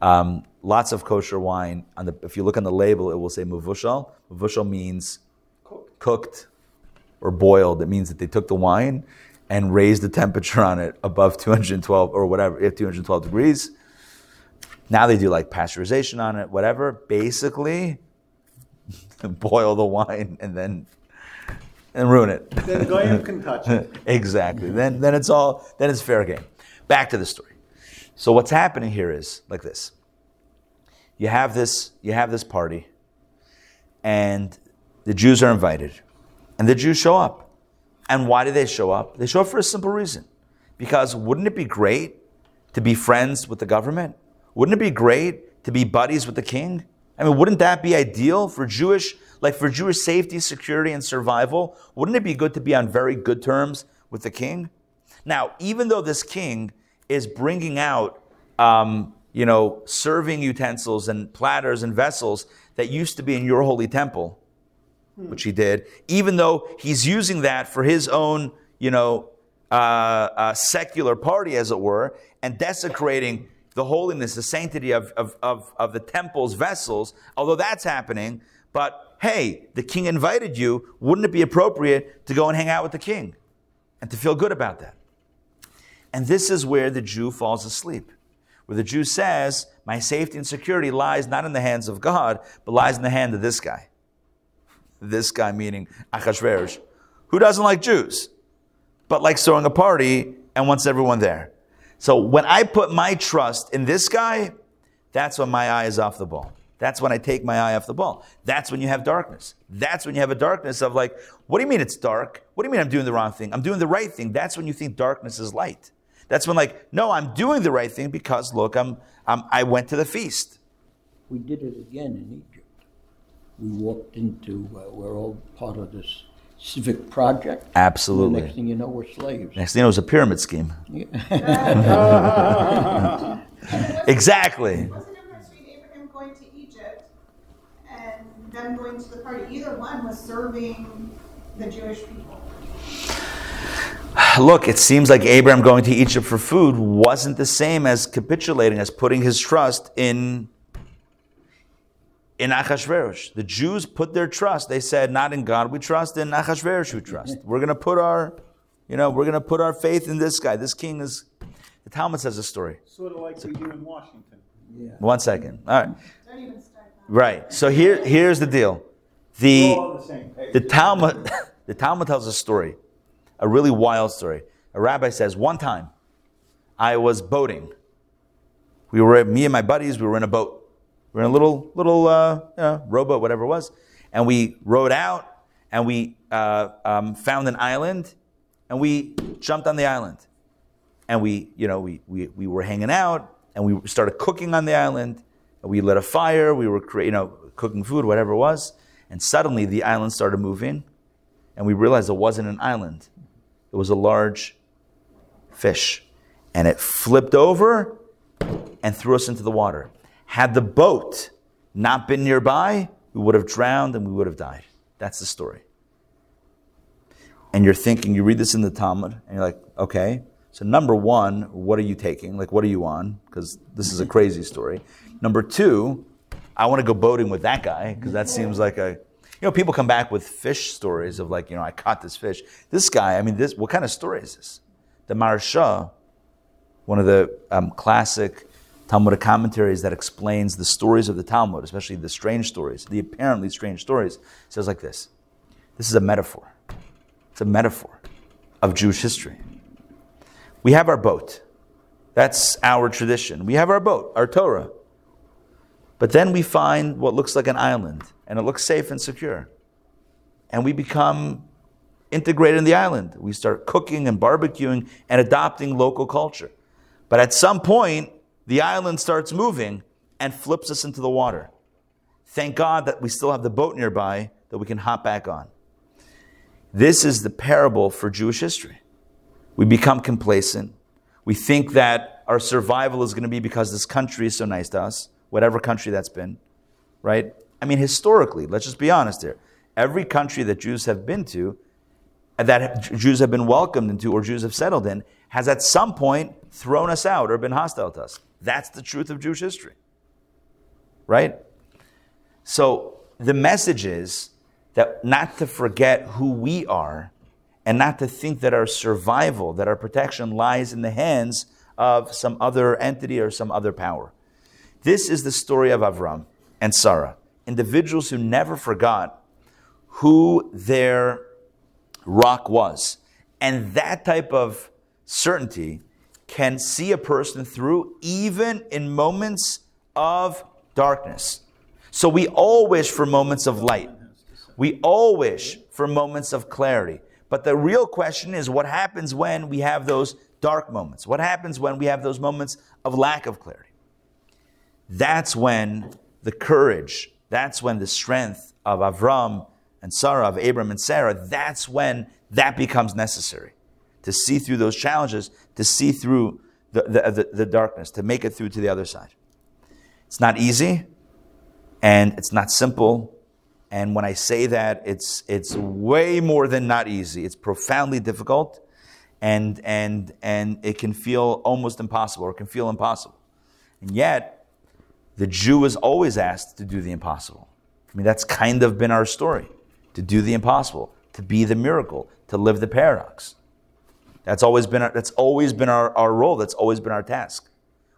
um, lots of kosher wine. On the, if you look on the label, it will say muvushal. Muvushal means cooked or boiled. It means that they took the wine and raised the temperature on it above 212 or whatever, if 212 degrees. Now they do like pasteurization on it, whatever. Basically, boil the wine and then and ruin it. Then Goyim can touch it. exactly. Then then it's all then it's fair game. Back to the story. So what's happening here is like this. You have this you have this party and the Jews are invited. And the Jews show up. And why do they show up? They show up for a simple reason. Because wouldn't it be great to be friends with the government? Wouldn't it be great to be buddies with the king? I mean, wouldn't that be ideal for Jewish, like for Jewish safety, security, and survival? Wouldn't it be good to be on very good terms with the king? Now, even though this king is bringing out, um, you know, serving utensils and platters and vessels that used to be in your holy temple, which he did, even though he's using that for his own, you know, uh, uh, secular party, as it were, and desecrating the holiness, the sanctity of, of, of, of the temple's vessels, although that's happening, but hey, the king invited you, wouldn't it be appropriate to go and hang out with the king and to feel good about that? And this is where the Jew falls asleep, where the Jew says, My safety and security lies not in the hands of God, but lies in the hand of this guy. This guy meaning Achashverosh, who doesn't like Jews, but likes throwing a party and wants everyone there. So when I put my trust in this guy, that's when my eye is off the ball. That's when I take my eye off the ball. That's when you have darkness. That's when you have a darkness of like, what do you mean it's dark? What do you mean I'm doing the wrong thing? I'm doing the right thing. That's when you think darkness is light. That's when like, no, I'm doing the right thing because look, I'm, I'm I went to the feast. We did it again in Egypt. We walked into, uh, we're all part of this civic project. Absolutely. The next thing you know, we're slaves. Next thing you know, it was a pyramid scheme. exactly. What's the difference between Abraham going to Egypt and them going to the party? Either one was serving the Jewish people. Look, it seems like Abraham going to Egypt for food wasn't the same as capitulating, as putting his trust in in Achashverosh. The Jews put their trust. They said, not in God we trust, in Achashverosh we trust. We're going to put our, you know, we're going to put our faith in this guy. This king is. The Talmud says a story. Sort of like we do in Washington. Yeah. One second. All right. Don't even start. Right. So here, here's the deal. The We're all the same page. the Talmud, the Talmud tells a story, a really wild story. A rabbi says, one time, I was boating. We were, me and my buddies, we were in a boat. We were in a little, little uh, you know, rowboat, whatever it was, and we rowed out, and we uh, um, found an island, and we jumped on the island, and we, you know, we, we, we were hanging out, and we started cooking on the island, and we lit a fire, we were, you know, cooking food, whatever it was, and suddenly the island started moving, and we realized it wasn't an island; it was a large fish, and it flipped over and threw us into the water. Had the boat not been nearby, we would have drowned and we would have died. That's the story. And you're thinking, you read this in the Talmud, and you're like, okay, so number one, what are you taking? Like, what are you on? Because this is a crazy story. Number two, I want to go boating with that guy, because that seems like a, you know, people come back with fish stories of like, you know, I caught this fish. This guy, I mean, this, what kind of story is this? The Maharsha, one of the um, classic Talmudic commentaries that explains the stories of the Talmud, especially the strange stories, the apparently strange stories, says like this This is a metaphor. It's a metaphor of Jewish history. We have our boat. That's our tradition. We have our boat, our Torah. But then we find what looks like an island, and it looks safe and secure. And we become integrated in the island. We start cooking and barbecuing and adopting local culture. But at some point, the island starts moving and flips us into the water. Thank God that we still have the boat nearby that we can hop back on. This is the parable for Jewish history. We become complacent. We think that our survival is going to be because this country is so nice to us, whatever country that's been, right? I mean, historically, let's just be honest here. Every country that Jews have been to, that Jews have been welcomed into or Jews have settled in, has at some point thrown us out or been hostile to us. That's the truth of Jewish history. Right? So the message is that not to forget who we are and not to think that our survival, that our protection lies in the hands of some other entity or some other power. This is the story of Avram and Sarah, individuals who never forgot who their rock was. And that type of certainty can see a person through even in moments of darkness. So we all wish for moments of light. We all wish for moments of clarity. But the real question is what happens when we have those dark moments? What happens when we have those moments of lack of clarity? That's when the courage, that's when the strength of Avram and Sarah, of Abram and Sarah, that's when that becomes necessary to see through those challenges, to see through the, the, the, the darkness, to make it through to the other side. It's not easy and it's not simple. And when I say that, it's, it's way more than not easy. It's profoundly difficult and, and, and it can feel almost impossible or it can feel impossible. And yet, the Jew is always asked to do the impossible. I mean, that's kind of been our story to do the impossible, to be the miracle, to live the paradox. That's always been our, that's always been our, our role. That's always been our task.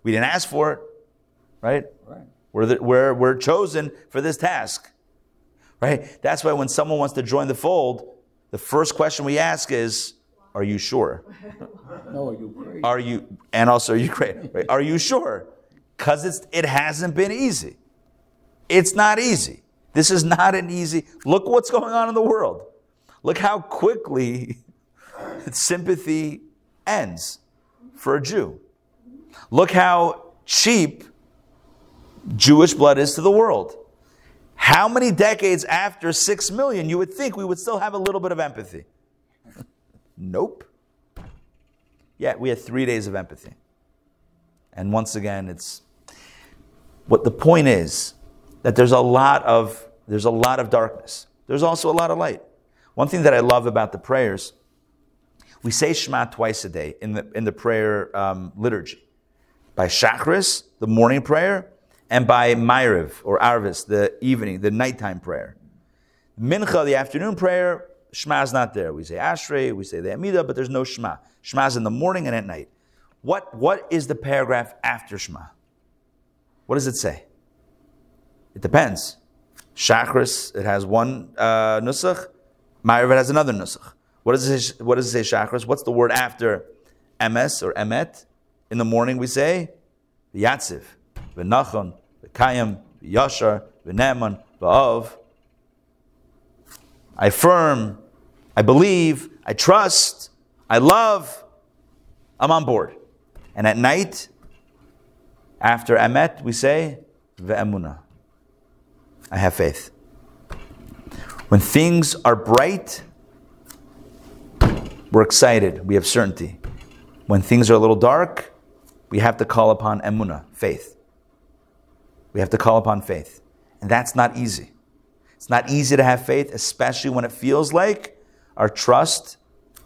We didn't ask for it, right? Right. We're, the, we're, we're chosen for this task, right? That's why when someone wants to join the fold, the first question we ask is, "Are you sure? No, are you crazy. Are you?" And also, "Are you great? Right? Are you sure?" Because it hasn't been easy. It's not easy. This is not an easy. Look what's going on in the world. Look how quickly sympathy ends for a Jew. Look how cheap Jewish blood is to the world. How many decades after six million you would think we would still have a little bit of empathy? nope. Yeah, we had three days of empathy. And once again, it's what the point is that there's a lot of there's a lot of darkness. There's also a lot of light. One thing that I love about the prayers, we say Shema twice a day in the in the prayer um, liturgy, by Shachris, the morning prayer, and by Ma'ariv or Arvis, the evening, the nighttime prayer. Mincha, the afternoon prayer, Shema is not there. We say Ashrei, we say the Amida, but there's no Shema. Shema is in the morning and at night. What, what is the paragraph after Shema? What does it say? It depends. Shachris, it has one uh, nusach. Ma'ariv, has another nusach. What does it say, what does it say Shachris? What's the word after emes or emet? In the morning we say v'yatziv, v'nachon, v'kayim, v'yashar, v'neman, v'av. I affirm, I believe, I trust, I love, I'm on board. And at night, after emet, we say ve'emuna. I have faith. When things are bright, we're excited, we have certainty. When things are a little dark, we have to call upon emuna, faith. We have to call upon faith. And that's not easy. It's not easy to have faith, especially when it feels like our trust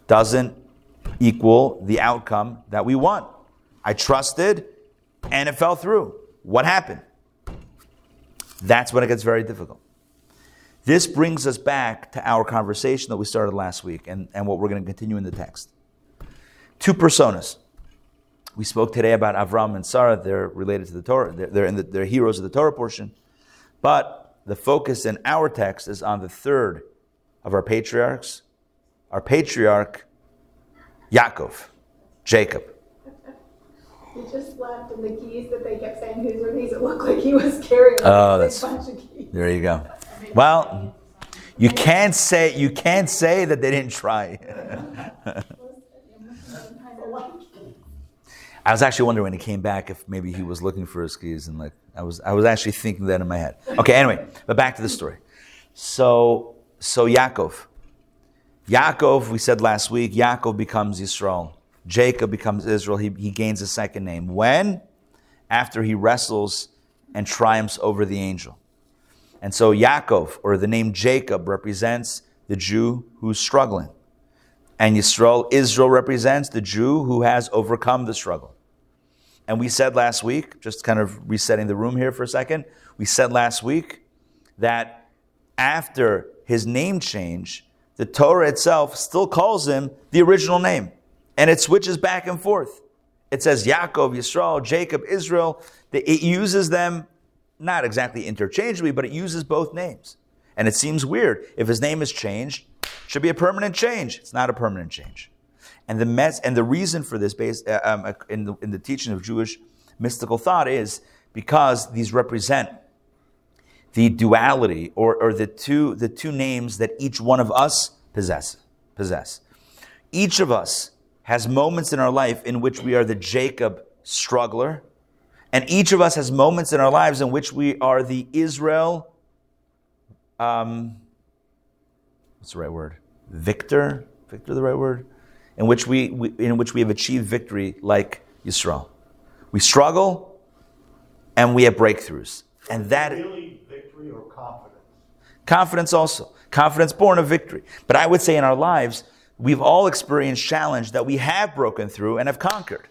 doesn't equal the outcome that we want. I trusted and it fell through. What happened? That's when it gets very difficult. This brings us back to our conversation that we started last week and, and what we're going to continue in the text. Two personas. We spoke today about Avram and Sarah. They're related to the Torah. They're, they're, in the, they're heroes of the Torah portion. But the focus in our text is on the third of our patriarchs, our patriarch, Yaakov, Jacob. He just left, and the keys that they kept saying whose were these, it looked like he was carrying Oh, a that's- bunch of keys. There you go. Well, you can't say you can't say that they didn't try. I was actually wondering when he came back if maybe he was looking for his keys and like I was I was actually thinking that in my head. Okay, anyway, but back to the story. So so Yaakov. Yaakov, we said last week, Yaakov becomes Yisrael. Jacob becomes Israel. He, he gains a second name. When? After he wrestles and triumphs over the angel. And so Yaakov, or the name Jacob, represents the Jew who's struggling. And Yisrael, Israel represents the Jew who has overcome the struggle. And we said last week, just kind of resetting the room here for a second, we said last week that after his name change, the Torah itself still calls him the original name. And it switches back and forth. It says Yaakov, Yisrael, Jacob, Israel. It uses them not exactly interchangeably, but it uses both names. And it seems weird. If his name is changed, should be a permanent change. It's not a permanent change. And the mess, and the reason for this, based uh, um, in, the, in the teaching of Jewish mystical thought, is because these represent the duality or, or the two the two names that each one of us possess possess. Each of us has moments in our life in which we are the Jacob struggler, and each of us has moments in our lives in which we are the Israel. Um, what's the right word? Victor. Victor, the right word? In which we, we in which we have achieved victory, like Yisrael. We struggle, and we have breakthroughs, and that Really victory or confidence? confidence also confidence born of victory. But I would say in our lives, we've all experienced challenge that we have broken through and have conquered.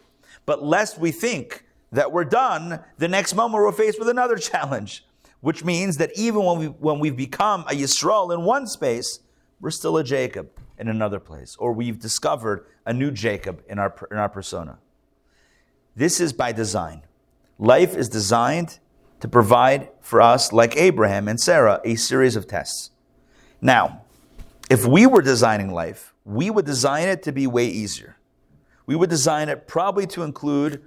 But lest we think that we're done, the next moment we're faced with another challenge, which means that even when we when we've become a Yisrael in one space, we're still a Jacob in another place, or we've discovered a new Jacob in our in our persona. This is by design. Life is designed to provide for us, like Abraham and Sarah, a series of tests. Now, if we were designing life, we would design it to be way easier. We would design it probably to include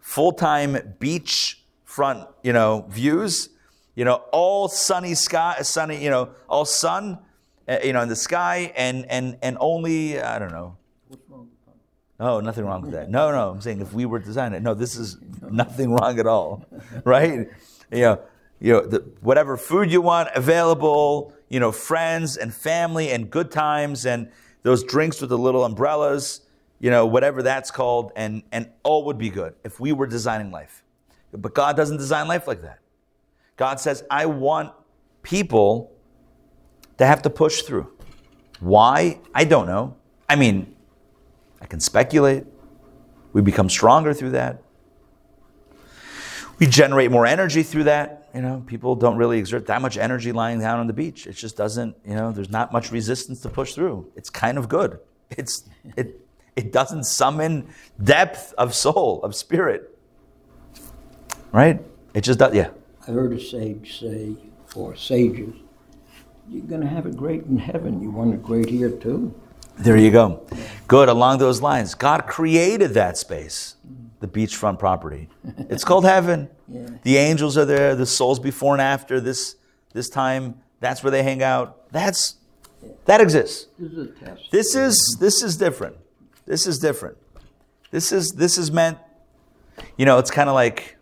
full-time beach front, you know, views, you know, all sunny sky, sunny, you know, all sun, uh, you know, in the sky, and and and only I don't know. Oh, nothing wrong with that. No, no, I'm saying if we were designing it, no, this is nothing wrong at all, right? You know, you know, the, whatever food you want available, you know, friends and family and good times and those drinks with the little umbrellas, you know, whatever that's called, and and all would be good if we were designing life. But God doesn't design life like that. God says, I want people to have to push through. Why? I don't know. I mean, I can speculate. We become stronger through that. We generate more energy through that. You know, people don't really exert that much energy lying down on the beach. It just doesn't, you know, there's not much resistance to push through. It's kind of good. It's it It doesn't summon depth of soul, of spirit. Right? It just does, yeah. I heard a sage say, or sages, you're going to have it great in heaven. You want it great here too. There you go. Good. Along those lines, God created that space, the beachfront property. It's called heaven. Yeah. The angels are there. The souls before and after this this time. That's where they hang out. That's that exists. This is a test. This is this is different. This is different. This is this is meant. You know, it's kind of like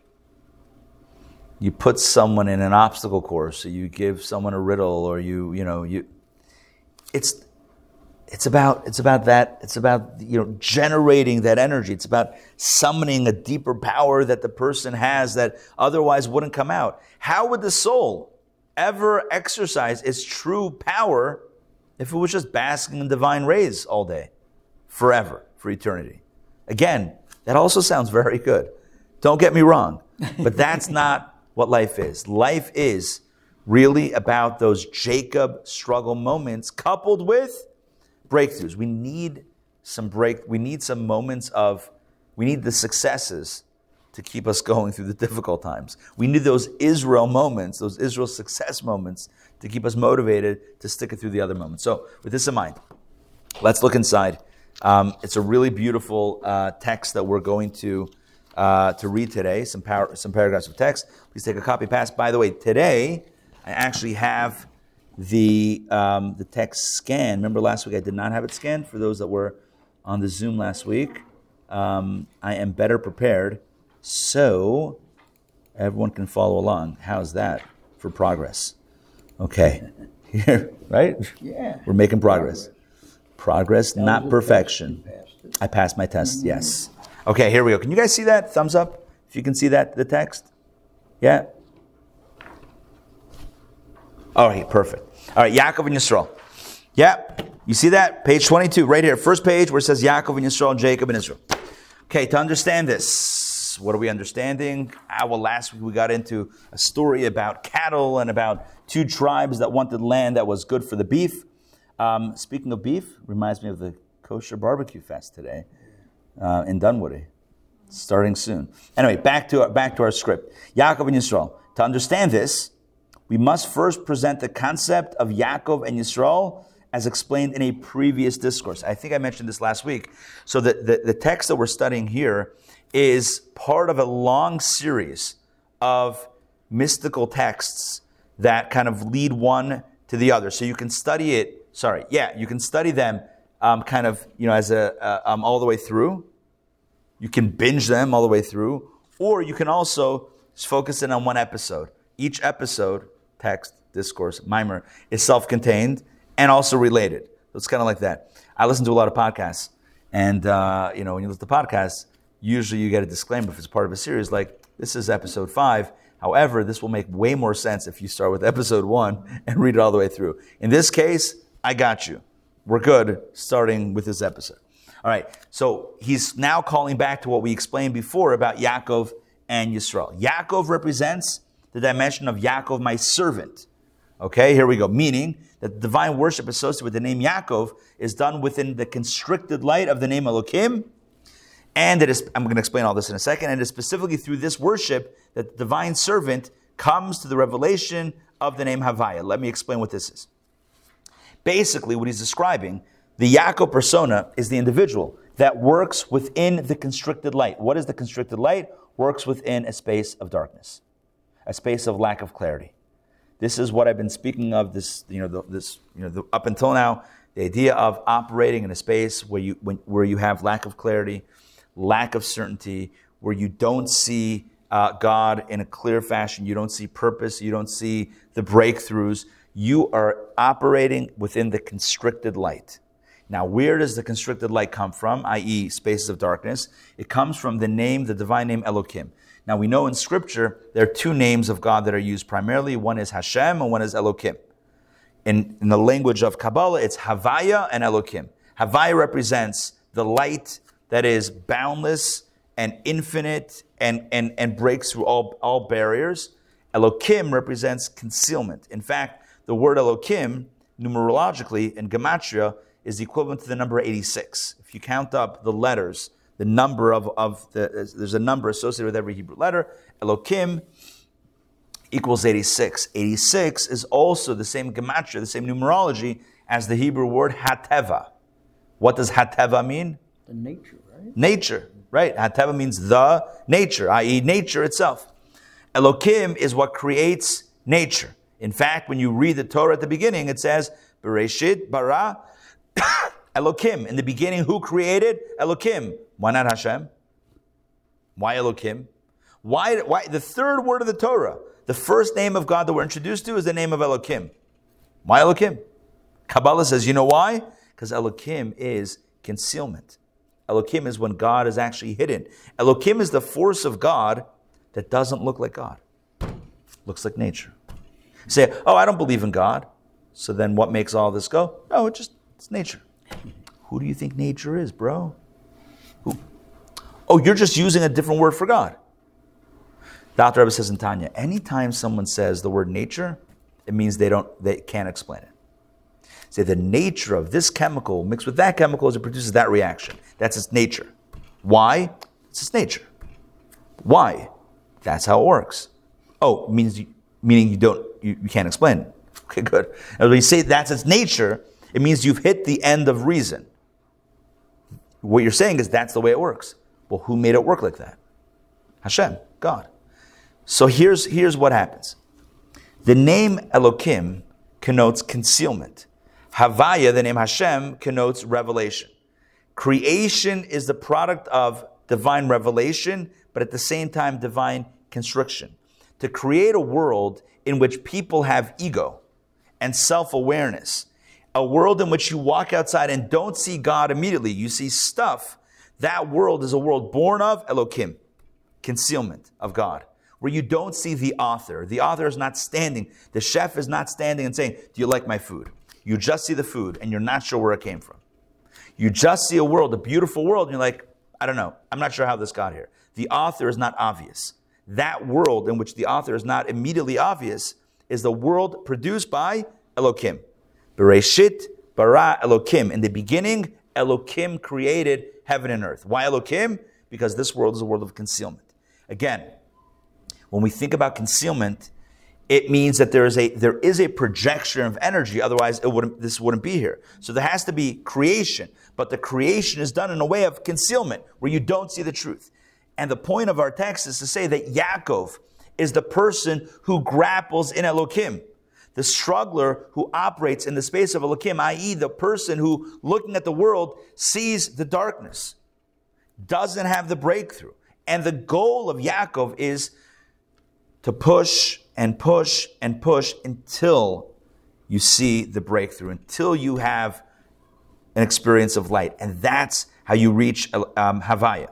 you put someone in an obstacle course, or you give someone a riddle, or you you know you. It's it's about it's about that it's about you know generating that energy. It's about summoning a deeper power that the person has that otherwise wouldn't come out. How would the soul ever exercise its true power if it was just basking in divine rays all day forever for eternity? Again that also sounds very good. Don't get me wrong but that's not what life is. Life is really about those jacob struggle moments coupled with breakthroughs. We need some break. We need some moments of. We need the successes to keep us going through the difficult times. We need those Israel moments, those Israel success moments, to keep us motivated to stick it through the other moments. So, with this in mind, let's look inside. Um, it's a really beautiful uh, text that we're going to uh, to read today. Some par- some paragraphs of text. Please take a copy. Pass. By the way, today I actually have the um, the text scan. Remember last week I did not have it scanned. For those that were on the Zoom last week, um, I am better prepared, so everyone can follow along. How's that for progress? Okay, here, right? Yeah. We're making progress. Progress, That not perfection. passed. I passed my test. Yes. Okay, here we go. Can you guys see that? Thumbs up if you can see that the text. Yeah. All right, perfect. All right, Yaakov and Yisrael. Yep. You see that? Page 22, right here. First page where it says Yaakov and Yisrael, Jacob and Israel. Okay, to understand this, what are we understanding? Ah, well, last week we got into a story about cattle and about two tribes that wanted land that was good for the beef. Um, speaking of beef, reminds me of the kosher barbecue fest today uh, in Dunwoody, starting soon. Anyway, back to our, back to our script. Yaakov and Yisrael. To understand this, we must first present the concept of Yaakov and Yisrael as explained in a previous discourse. I think I mentioned this last week. So the, the, the text that we're studying here is part of a long series of mystical texts that kind of lead one to the other. So you can study it, sorry, yeah, you can study them um, kind of, you know, as a, uh, um, all the way through. You can binge them all the way through, or you can also focus in on one episode. Each episode, text, discourse, maamar, is self contained and also related. It's kind of like that. I listen to a lot of podcasts, and uh, you know, when you listen to podcasts, usually you get a disclaimer if it's part of a series, like this is episode five. However, this will make way more sense if you start with episode one and read it all the way through. In this case, I got you. We're good starting with this episode. All right, so he's now calling back to what we explained before about Yaakov and Yisrael. Yaakov represents the dimension of Yaakov, my servant. Okay, here we go. Meaning that divine worship associated with the name Yaakov is done within the constricted light of the name Elohim. And it is, I'm going to explain all this in a second, and it is specifically through this worship that the divine servant comes to the revelation of the name Havaya. Let me explain what this is. Basically, what he's describing, the Yaakov persona is the individual that works within the constricted light. What is the constricted light? Works within a space of darkness, a space of lack of clarity. This is what I've been speaking of. This, you know, the, this, you know, the, up until now, the idea of operating in a space where you, when, where you have lack of clarity, lack of certainty, where you don't see uh, God in a clear fashion, you don't see purpose, you don't see the breakthroughs. You are operating within the constricted light. Now, where does the constricted light come from, i.e., spaces of darkness? It comes from the name, the divine name Elohim. Now, we know in Scripture there are two names of God that are used primarily. One is Hashem and one is Elohim. In, in the language of Kabbalah, it's Havaya and Elohim. Havaya represents the light that is boundless and infinite and, and, and breaks through all, all barriers. Elohim represents concealment. In fact, the word Elohim, numerologically in Gematria, is equivalent to the number 86. If you count up the letters, the number of, of the, there's a number associated with every Hebrew letter. Elokim equals 86. 86 is also the same gematria, the same numerology as the Hebrew word hateva. What does hateva mean? The nature, right? Nature, right? Hateva means the nature, i.e., nature itself. Elokim is what creates nature. In fact, when you read the Torah at the beginning, it says, Bereshit bara Elokim. In the beginning, who created? Elokim. Why not Hashem? Why Elokim? Why, why? The third word of the Torah, the first name of God that we're introduced to is the name of Elokim. Why Elokim? Kabbalah says, you know why? Because Elokim is concealment. Elokim is when God is actually hidden. Elokim is the force of God that doesn't look like God. Looks like nature. You say, oh, I don't believe in God. So then what makes all this go? No, it just it's nature. Who do you think nature is, bro? Who? Oh, you're just using a different word for God. the Alter Rebbe says in Tanya, anytime someone says the word nature, it means they don't they can't explain it. Say the nature of this chemical mixed with that chemical as it produces that reaction. That's its nature. Why? It's its nature. Why? That's how it works. Oh, means meaning you don't you, you can't explain it. Okay, good. And when you say that's its nature, it means you've hit the end of reason. What you're saying is that's the way it works. Well, who made it work like that? Hashem, God. So here's, here's what happens. The name Elokim connotes concealment. Havaya, the name Hashem, connotes revelation. Creation is the product of divine revelation, but at the same time, divine constriction. To create a world in which people have ego and self awareness, a world in which you walk outside and don't see God immediately, you see stuff. That world is a world born of Elokim, concealment of God, where you don't see the author. The author is not standing, the chef is not standing and saying, Do you like my food? You just see the food and you're not sure where it came from. You just see a world, a beautiful world, and you're like, I don't know, I'm not sure how this got here. The author is not obvious. That world in which the author is not immediately obvious is the world produced by Elokim. Bereshit bara Elokim. In the beginning, Elokim created heaven and earth. Why Elokim? Because this world is a world of concealment. Again, when we think about concealment, it means that there is a there is a projection of energy. Otherwise, it wouldn't this wouldn't be here. So there has to be creation, but the creation is done in a way of concealment where you don't see the truth. And the point of our text is to say that Yaakov is the person who grapples in Elokim, the struggler who operates in the space of Elokim, i.e., the person who, looking at the world, sees the darkness, doesn't have the breakthrough. And the goal of Yaakov is to push and push and push until you see the breakthrough, until you have an experience of light. And that's how you reach um, Havaya.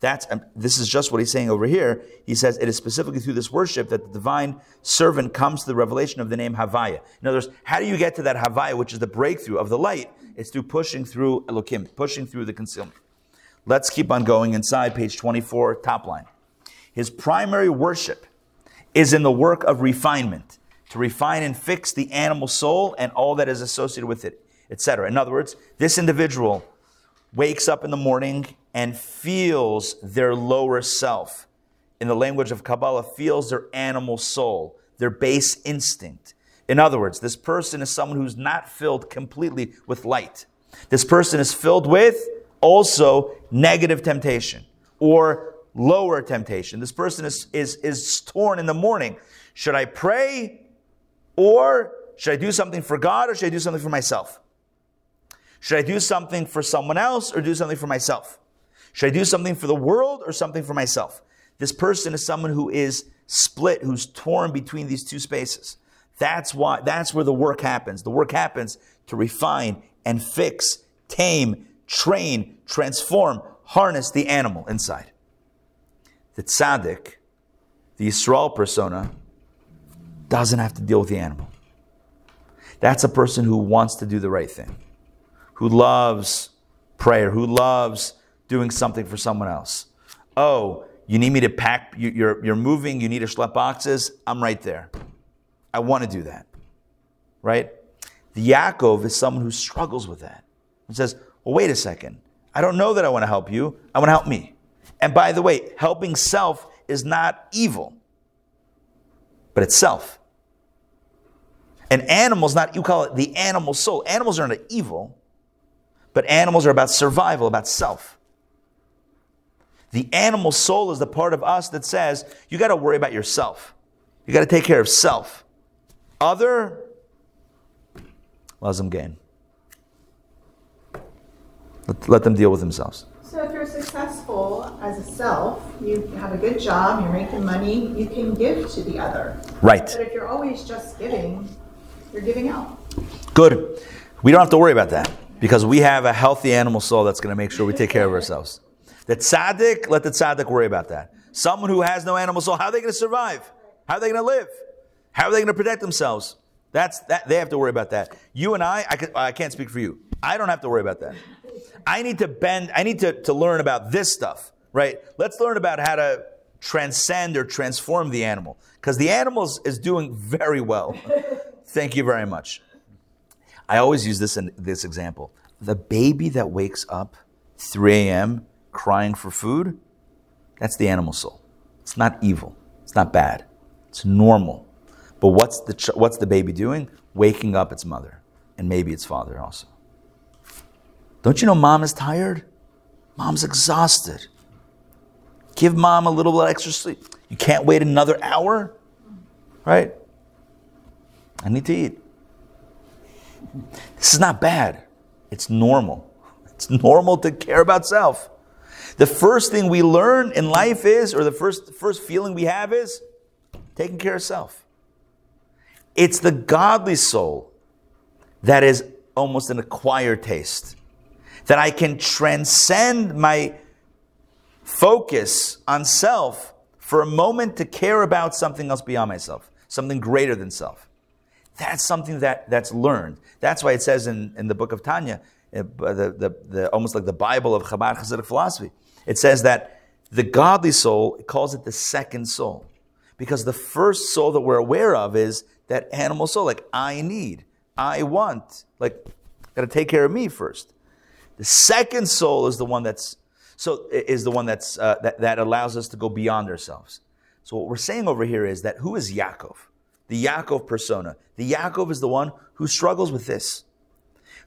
That's, um, this is just what he's saying over here. He says it is specifically through this worship that the divine servant comes to the revelation of the name Havaya. In other words, how do you get to that Havaya, which is the breakthrough of the light? It's through pushing through Elokim, pushing through the concealment. Let's keep on going inside page 24, top line. His primary worship is in the work of refinement, to refine and fix the animal soul and all that is associated with it, etc. In other words, this individual wakes up in the morning and feels their lower self. In the language of Kabbalah, feels their animal soul, their base instinct. In other words, this person is someone who's not filled completely with light. This person is filled with also negative temptation or lower temptation. This person is, is, is torn in the morning. Should I pray or should I do something for God or should I do something for myself? Should I do something for someone else or do something for myself? Should I do something for the world or something for myself? This person is someone who is split, who's torn between these two spaces. That's why, that's where the work happens. The work happens to refine and fix, tame, train, transform, harness the animal inside. The tzaddik, the Yisrael persona, doesn't have to deal with the animal. That's a person who wants to do the right thing, who loves prayer, who loves doing something for someone else. Oh, you need me to pack, you're, you're moving, you need to schlep boxes. I'm right there. I want to do that. Right? The Yaakov is someone who struggles with that. and says, Well, wait a second. I don't know that I want to help you. I want to help me. And by the way, helping self is not evil, but it's self. An animal's not, you call it the animal soul. Animals are not evil, but animals are about survival, about self. The animal soul is the part of us that says, you got to worry about yourself. You got to take care of self. Other, let them gain. Let, let them deal with themselves. So if you're successful as a self, you have a good job, you're making money, you can give to the other. Right. But if you're always just giving, you're giving out. Good. We don't have to worry about that because we have a healthy animal soul that's going to make sure we take care of ourselves. The tzaddik, let the tzaddik worry about that. Someone who has no animal soul, how are they going to survive? How are they going to live? How are they going to protect themselves? That's that. They have to worry about that. You and I, I, can, I can't speak for you. I don't have to worry about that. I need to bend. I need to, to learn about this stuff, right? Let's learn about how to transcend or transform the animal because the animal is- is doing very well. Thank you very much. I always use this in this example. The baby that wakes up 3 a.m. crying for food, that's the animal soul. It's not evil. It's not bad. It's normal. But what's the ch- what's the baby doing? Waking up its mother and maybe its father also. Don't you know mom is tired? Mom's exhausted. Give mom a little bit extra sleep. You can't wait another hour, right? I need to eat. This is not bad. It's normal. It's normal to care about self. The first thing we learn in life is, or the first, first feeling we have is, taking care of self. It's the godly soul that is almost an acquired taste. That I can transcend my focus on self for a moment to care about something else beyond myself, something greater than self. That's something that, that's learned. That's why it says in, in the book of Tanya, uh, the, the, the, almost like the Bible of Chabad Hasidic philosophy, it says that the godly soul, it calls it the second soul. Because the first soul that we're aware of is that animal soul, like I need, I want, like, got to take care of me first. The second soul is the one that's so is the one that's uh, that, that allows us to go beyond ourselves. So what we're saying over here is that who is Yaakov? The Yaakov persona. The Yaakov is the one who struggles with this,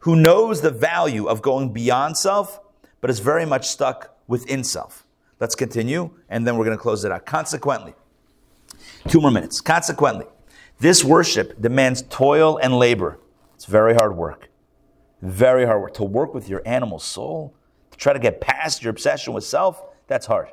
who knows the value of going beyond self, but is very much stuck within self. Let's continue, and then we're going to close it out. Consequently, two more minutes. Consequently, this worship demands toil and labor. It's very hard work. Very hard work. To work with your animal soul, to try to get past your obsession with self, that's hard.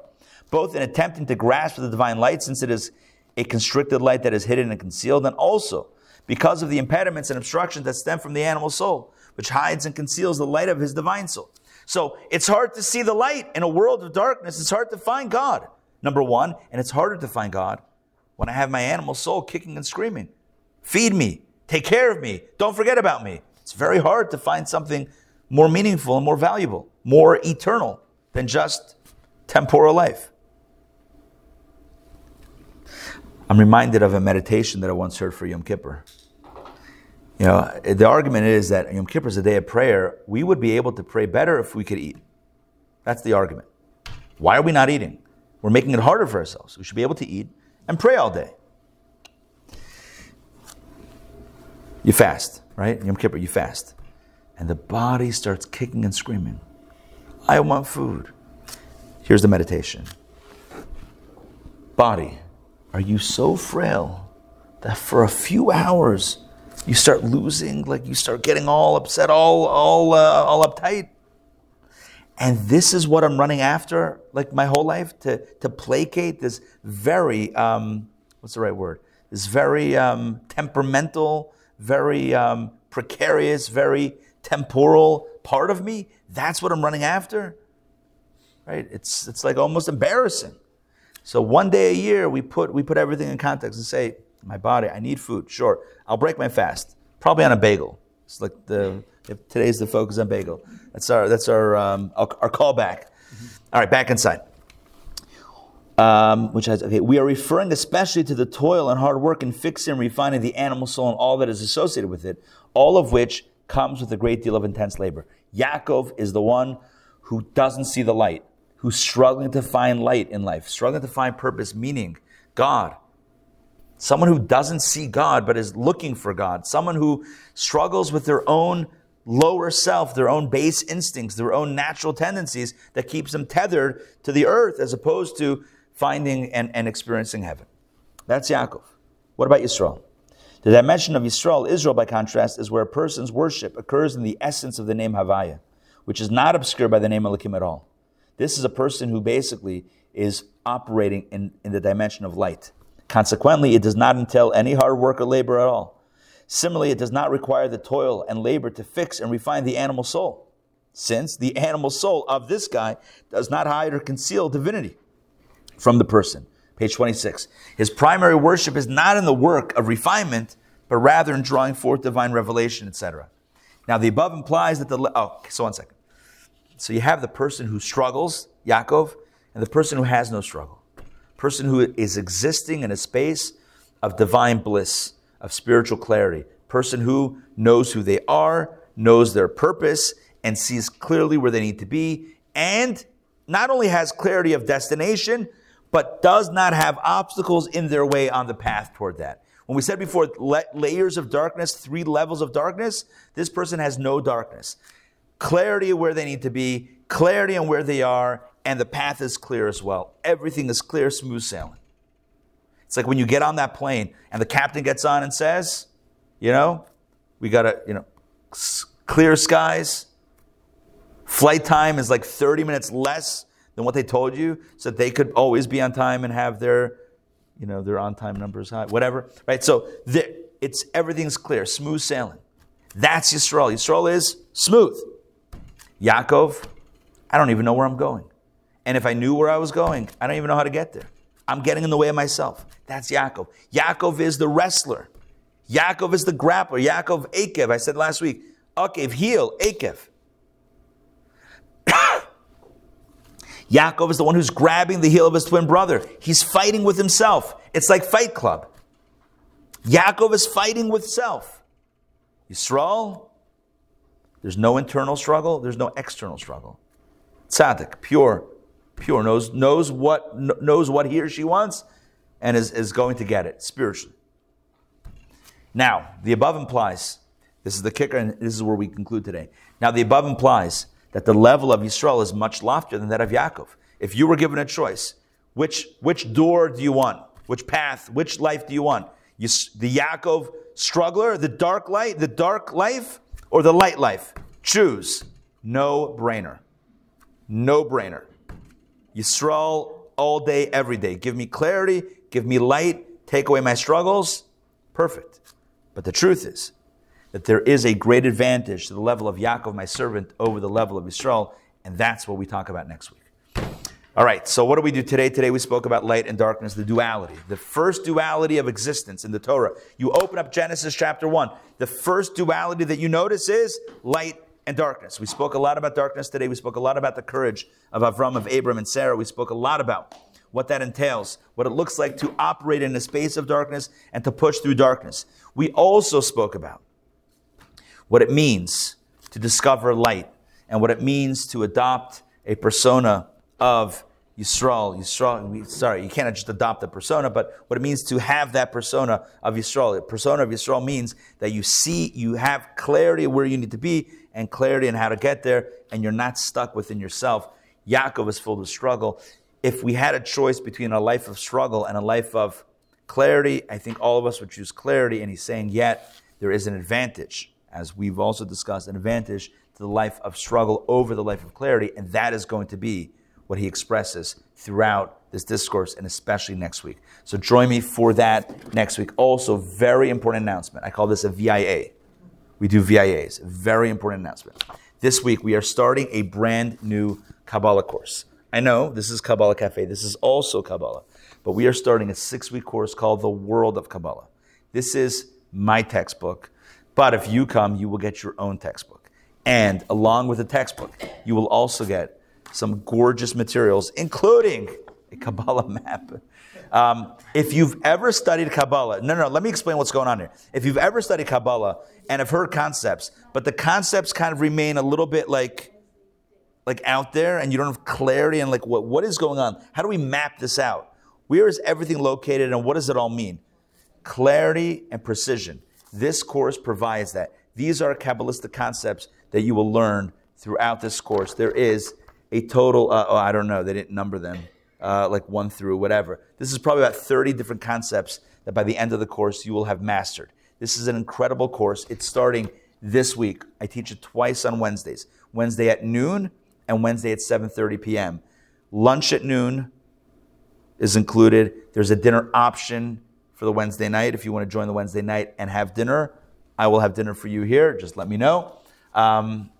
Both in attempting to grasp the divine light, since it is a constricted light that is hidden and concealed, and also because of the impediments and obstructions that stem from the animal soul, which hides and conceals the light of his divine soul. So it's hard to see the light in a world of darkness. It's hard to find God, number one, and it's harder to find God when I have my animal soul kicking and screaming. Feed me, take care of me, don't forget about me. It's very hard to find something more meaningful and more valuable, more eternal than just temporal life. I'm reminded of a meditation that I once heard for Yom Kippur. You know, the argument is that Yom Kippur is a day of prayer. We would be able to pray better if we could eat. That's the argument. Why are we not eating? We're making it harder for ourselves. We should be able to eat and pray all day. You fast, right? Yom Kippur, you fast. And the body starts kicking and screaming. I want food. Here's the meditation. Body, are you so frail that for a few hours you start losing, like you start getting all upset, all all uh, all uptight? And this is what I'm running after, like my whole life, to to placate this very um, what's the right word? This very um, temperamental, very um, precarious, very temporal part of me. That's what I'm running after, right? It's it's like almost embarrassing. So one day a year, we put we put everything in context and say, my body, I need food. Sure, I'll break my fast, probably on a bagel. It's like the if today's the focus on bagel. That's our that's our um, our, our callback. All right, back inside. Um, which has okay. We are referring especially to the toil and hard work in fixing and refining the animal soul and all that is associated with it. All of which comes with a great deal of intense labor. Yaakov is the one who doesn't see the light, who's struggling to find light in life, struggling to find purpose, meaning God. Someone who doesn't see God but is looking for God. Someone who struggles with their own lower self, their own base instincts, their own natural tendencies that keeps them tethered to the earth as opposed to finding and, and experiencing heaven. That's Yaakov. What about Yisrael? The dimension of Yisrael, Israel by contrast, is where a person's worship occurs in the essence of the name Havaya, which is not obscured by the name Elohim at all. This is a person who basically is operating in, in the dimension of light. Consequently, it does not entail any hard work or labor at all. Similarly, it does not require the toil and labor to fix and refine the animal soul, since the animal soul of this guy does not hide or conceal divinity from the person. Page 26. His primary worship is not in the work of refinement, but rather in drawing forth divine revelation, etc. Now, the above implies that the. Oh, so one second. So you have the person who struggles, Yaakov, and the person who has no struggle. Person who is existing in a space of divine bliss, of spiritual clarity. Person who knows who they are, knows their purpose, and sees clearly where they need to be, and not only has clarity of destination, but does not have obstacles in their way on the path toward that. When we said before, la- layers of darkness, three levels of darkness, this person has no darkness. Clarity of where they need to be, clarity on where they are, and the path is clear as well. Everything is clear, smooth sailing. It's like when you get on that plane and the captain gets on and says, you know, we got to, you know, clear skies. Flight time is like 30 minutes less than what they told you so that they could always be on time and have their, you know, their on time numbers high, whatever. Right? So it's everything's clear, smooth sailing. That's Yisrael. Yisrael is smooth. Yaakov, I don't even know where I'm going. And if I knew where I was going, I don't even know how to get there. I'm getting in the way of myself. That's Yaakov. Yaakov is the wrestler. Yaakov is the grappler. Yaakov Akev. I said last week, Akev, heel, Akev. Yaakov is the one who's grabbing the heel of his twin brother. He's fighting with himself. It's like Fight Club. Yaakov is fighting with self. Yisrael, there's no internal struggle, there's no external struggle. Tzaddik, pure, pure, knows, knows, what, knows what he or she wants and is, is going to get it spiritually. Now, the above implies, this is the kicker, and this is where we conclude today. Now, the above implies that the level of Yisrael is much loftier than that of Yaakov. If you were given a choice, which, which door do you want? Which path, which life do you want? You, the Yaakov struggler, the dark light, the dark life, or the light life? Choose. No brainer. No brainer. Yisrael all day, every day. Give me clarity, give me light, take away my struggles. Perfect. But the truth is that there is a great advantage to the level of Yaakov, my servant, over the level of Yisrael, and that's what we talk about next week. All right, so what do we do today? Today we spoke about light and darkness, the duality, the first duality of existence in the Torah. You open up Genesis chapter 1. The first duality that you notice is light and darkness. We spoke a lot about darkness today. We spoke a lot about the courage of Avram, of Abram, and Sarah. We spoke a lot about what that entails, what it looks like to operate in a space of darkness and to push through darkness. We also spoke about what it means to discover light and what it means to adopt a persona of Yisrael. Yisrael, sorry, you can't just adopt the persona, but what it means to have that persona of Yisrael. The persona of Yisrael means that you see, you have clarity where you need to be and clarity on how to get there, and you're not stuck within yourself. Yaakov is filled with struggle. If we had a choice between a life of struggle and a life of clarity, I think all of us would choose clarity, and he's saying, yet there is an advantage, as we've also discussed, an advantage to the life of struggle over the life of clarity, and that is going to be what he expresses throughout this discourse and especially next week. So join me for that next week. Also, very important announcement. I call this a VIA. We do VIAs. Very important announcement. This week we are starting a brand new Kabbalah course. I know this is Kabbalah Cafe. This is also Kabbalah. But we are starting a six week course called The World of Kabbalah. This is my textbook. But if you come, you will get your own textbook. And along with the textbook, you will also get some gorgeous materials, including a Kabbalah map. Um, if you've ever studied Kabbalah, no, no, no, let me explain what's going on here. If you've ever studied Kabbalah and have heard concepts, but the concepts kind of remain a little bit like, like out there and you don't have clarity and like what, what is going on? How do we map this out? Where is everything located and what does it all mean? Clarity and precision. This course provides that. These are Kabbalistic concepts that you will learn throughout this course. There is a total, uh, oh, I don't know, they didn't number them, uh, like one through whatever. This is probably about 30 different concepts that by the end of the course you will have mastered. This is an incredible course. It's starting this week. I teach it twice on Wednesdays. Wednesday at noon and Wednesday at 7:30 p.m. Lunch at noon is included. There's a dinner option for the Wednesday night. If you want to join the Wednesday night and have dinner, I will have dinner for you here. Just let me know. Um,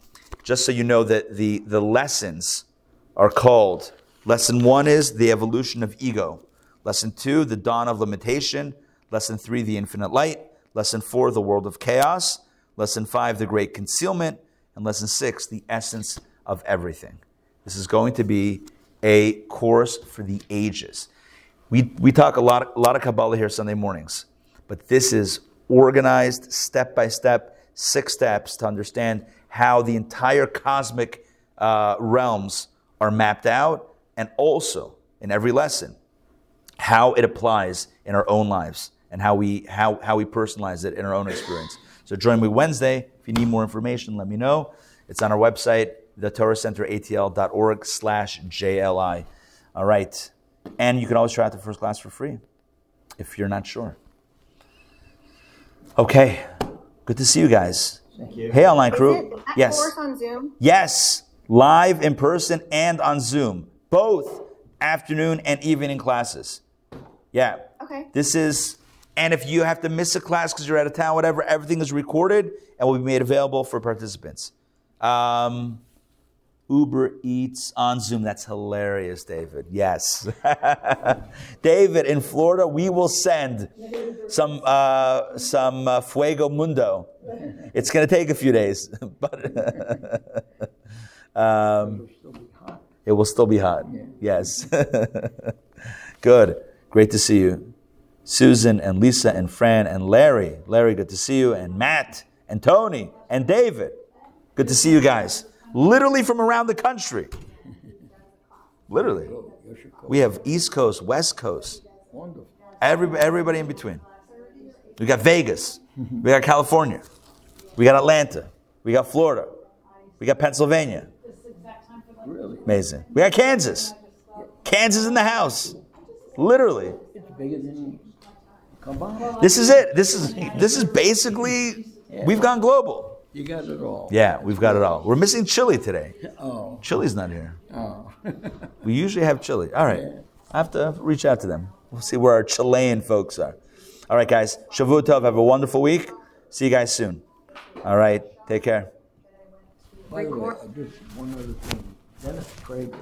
just so you know that the, the lessons are called Lesson one is the evolution of ego. Lesson two, the dawn of limitation. Lesson three, the infinite light. Lesson four, the world of chaos. Lesson five, the great concealment. And lesson six, the essence of everything. This is going to be a course for the ages. We, we talk a lot, a lot of Kabbalah here Sunday mornings, but this is organized step by step, six steps to understand how the entire cosmic uh, realms are mapped out, and also in every lesson, how it applies in our own lives and how we, how, how we personalize it in our own experience. So join me Wednesday. If you need more information, let me know. It's on our website, thetorahcenteratl.org slash JLI. All right. And you can always try out the first class for free if you're not sure. Okay. Good to see you guys. Hey, online Is crew. it that yes. course on Zoom? Yes. Live in person and on Zoom. Both afternoon and evening classes. Yeah. Okay. This is, and if you have to miss a class because you're out of town, whatever, everything is recorded and will be made available for participants. Um, Uber Eats on Zoom. That's hilarious, David. Yes. David, in Florida, we will send some, uh, some uh, Fuego Mundo. It's going to take a few days, but um, it will still be hot. Yes. Good. Great to see you. Susan and Lisa and Fran and Larry. Larry, good to see you. And Matt and Tony and David. Good to see you guys. Literally from around the country. Literally. We have East Coast, West Coast, every, everybody in between. We got Vegas. We got California. We got Atlanta. We got Florida. We got Pennsylvania. Really? Amazing. We got Kansas. Kansas in the house. Literally. This is it. This is this is basically we've gone global. You got it all. Yeah, we've got it all. We're missing Chile today. Oh. Chile's not here. Oh. We usually have Chile. All right. I have to reach out to them. We'll see where our Chilean folks are. All right, guys. Shavua Tov. Have a wonderful week. See you guys soon. All right. Take care. By the way, just one other thing. Dennis Craig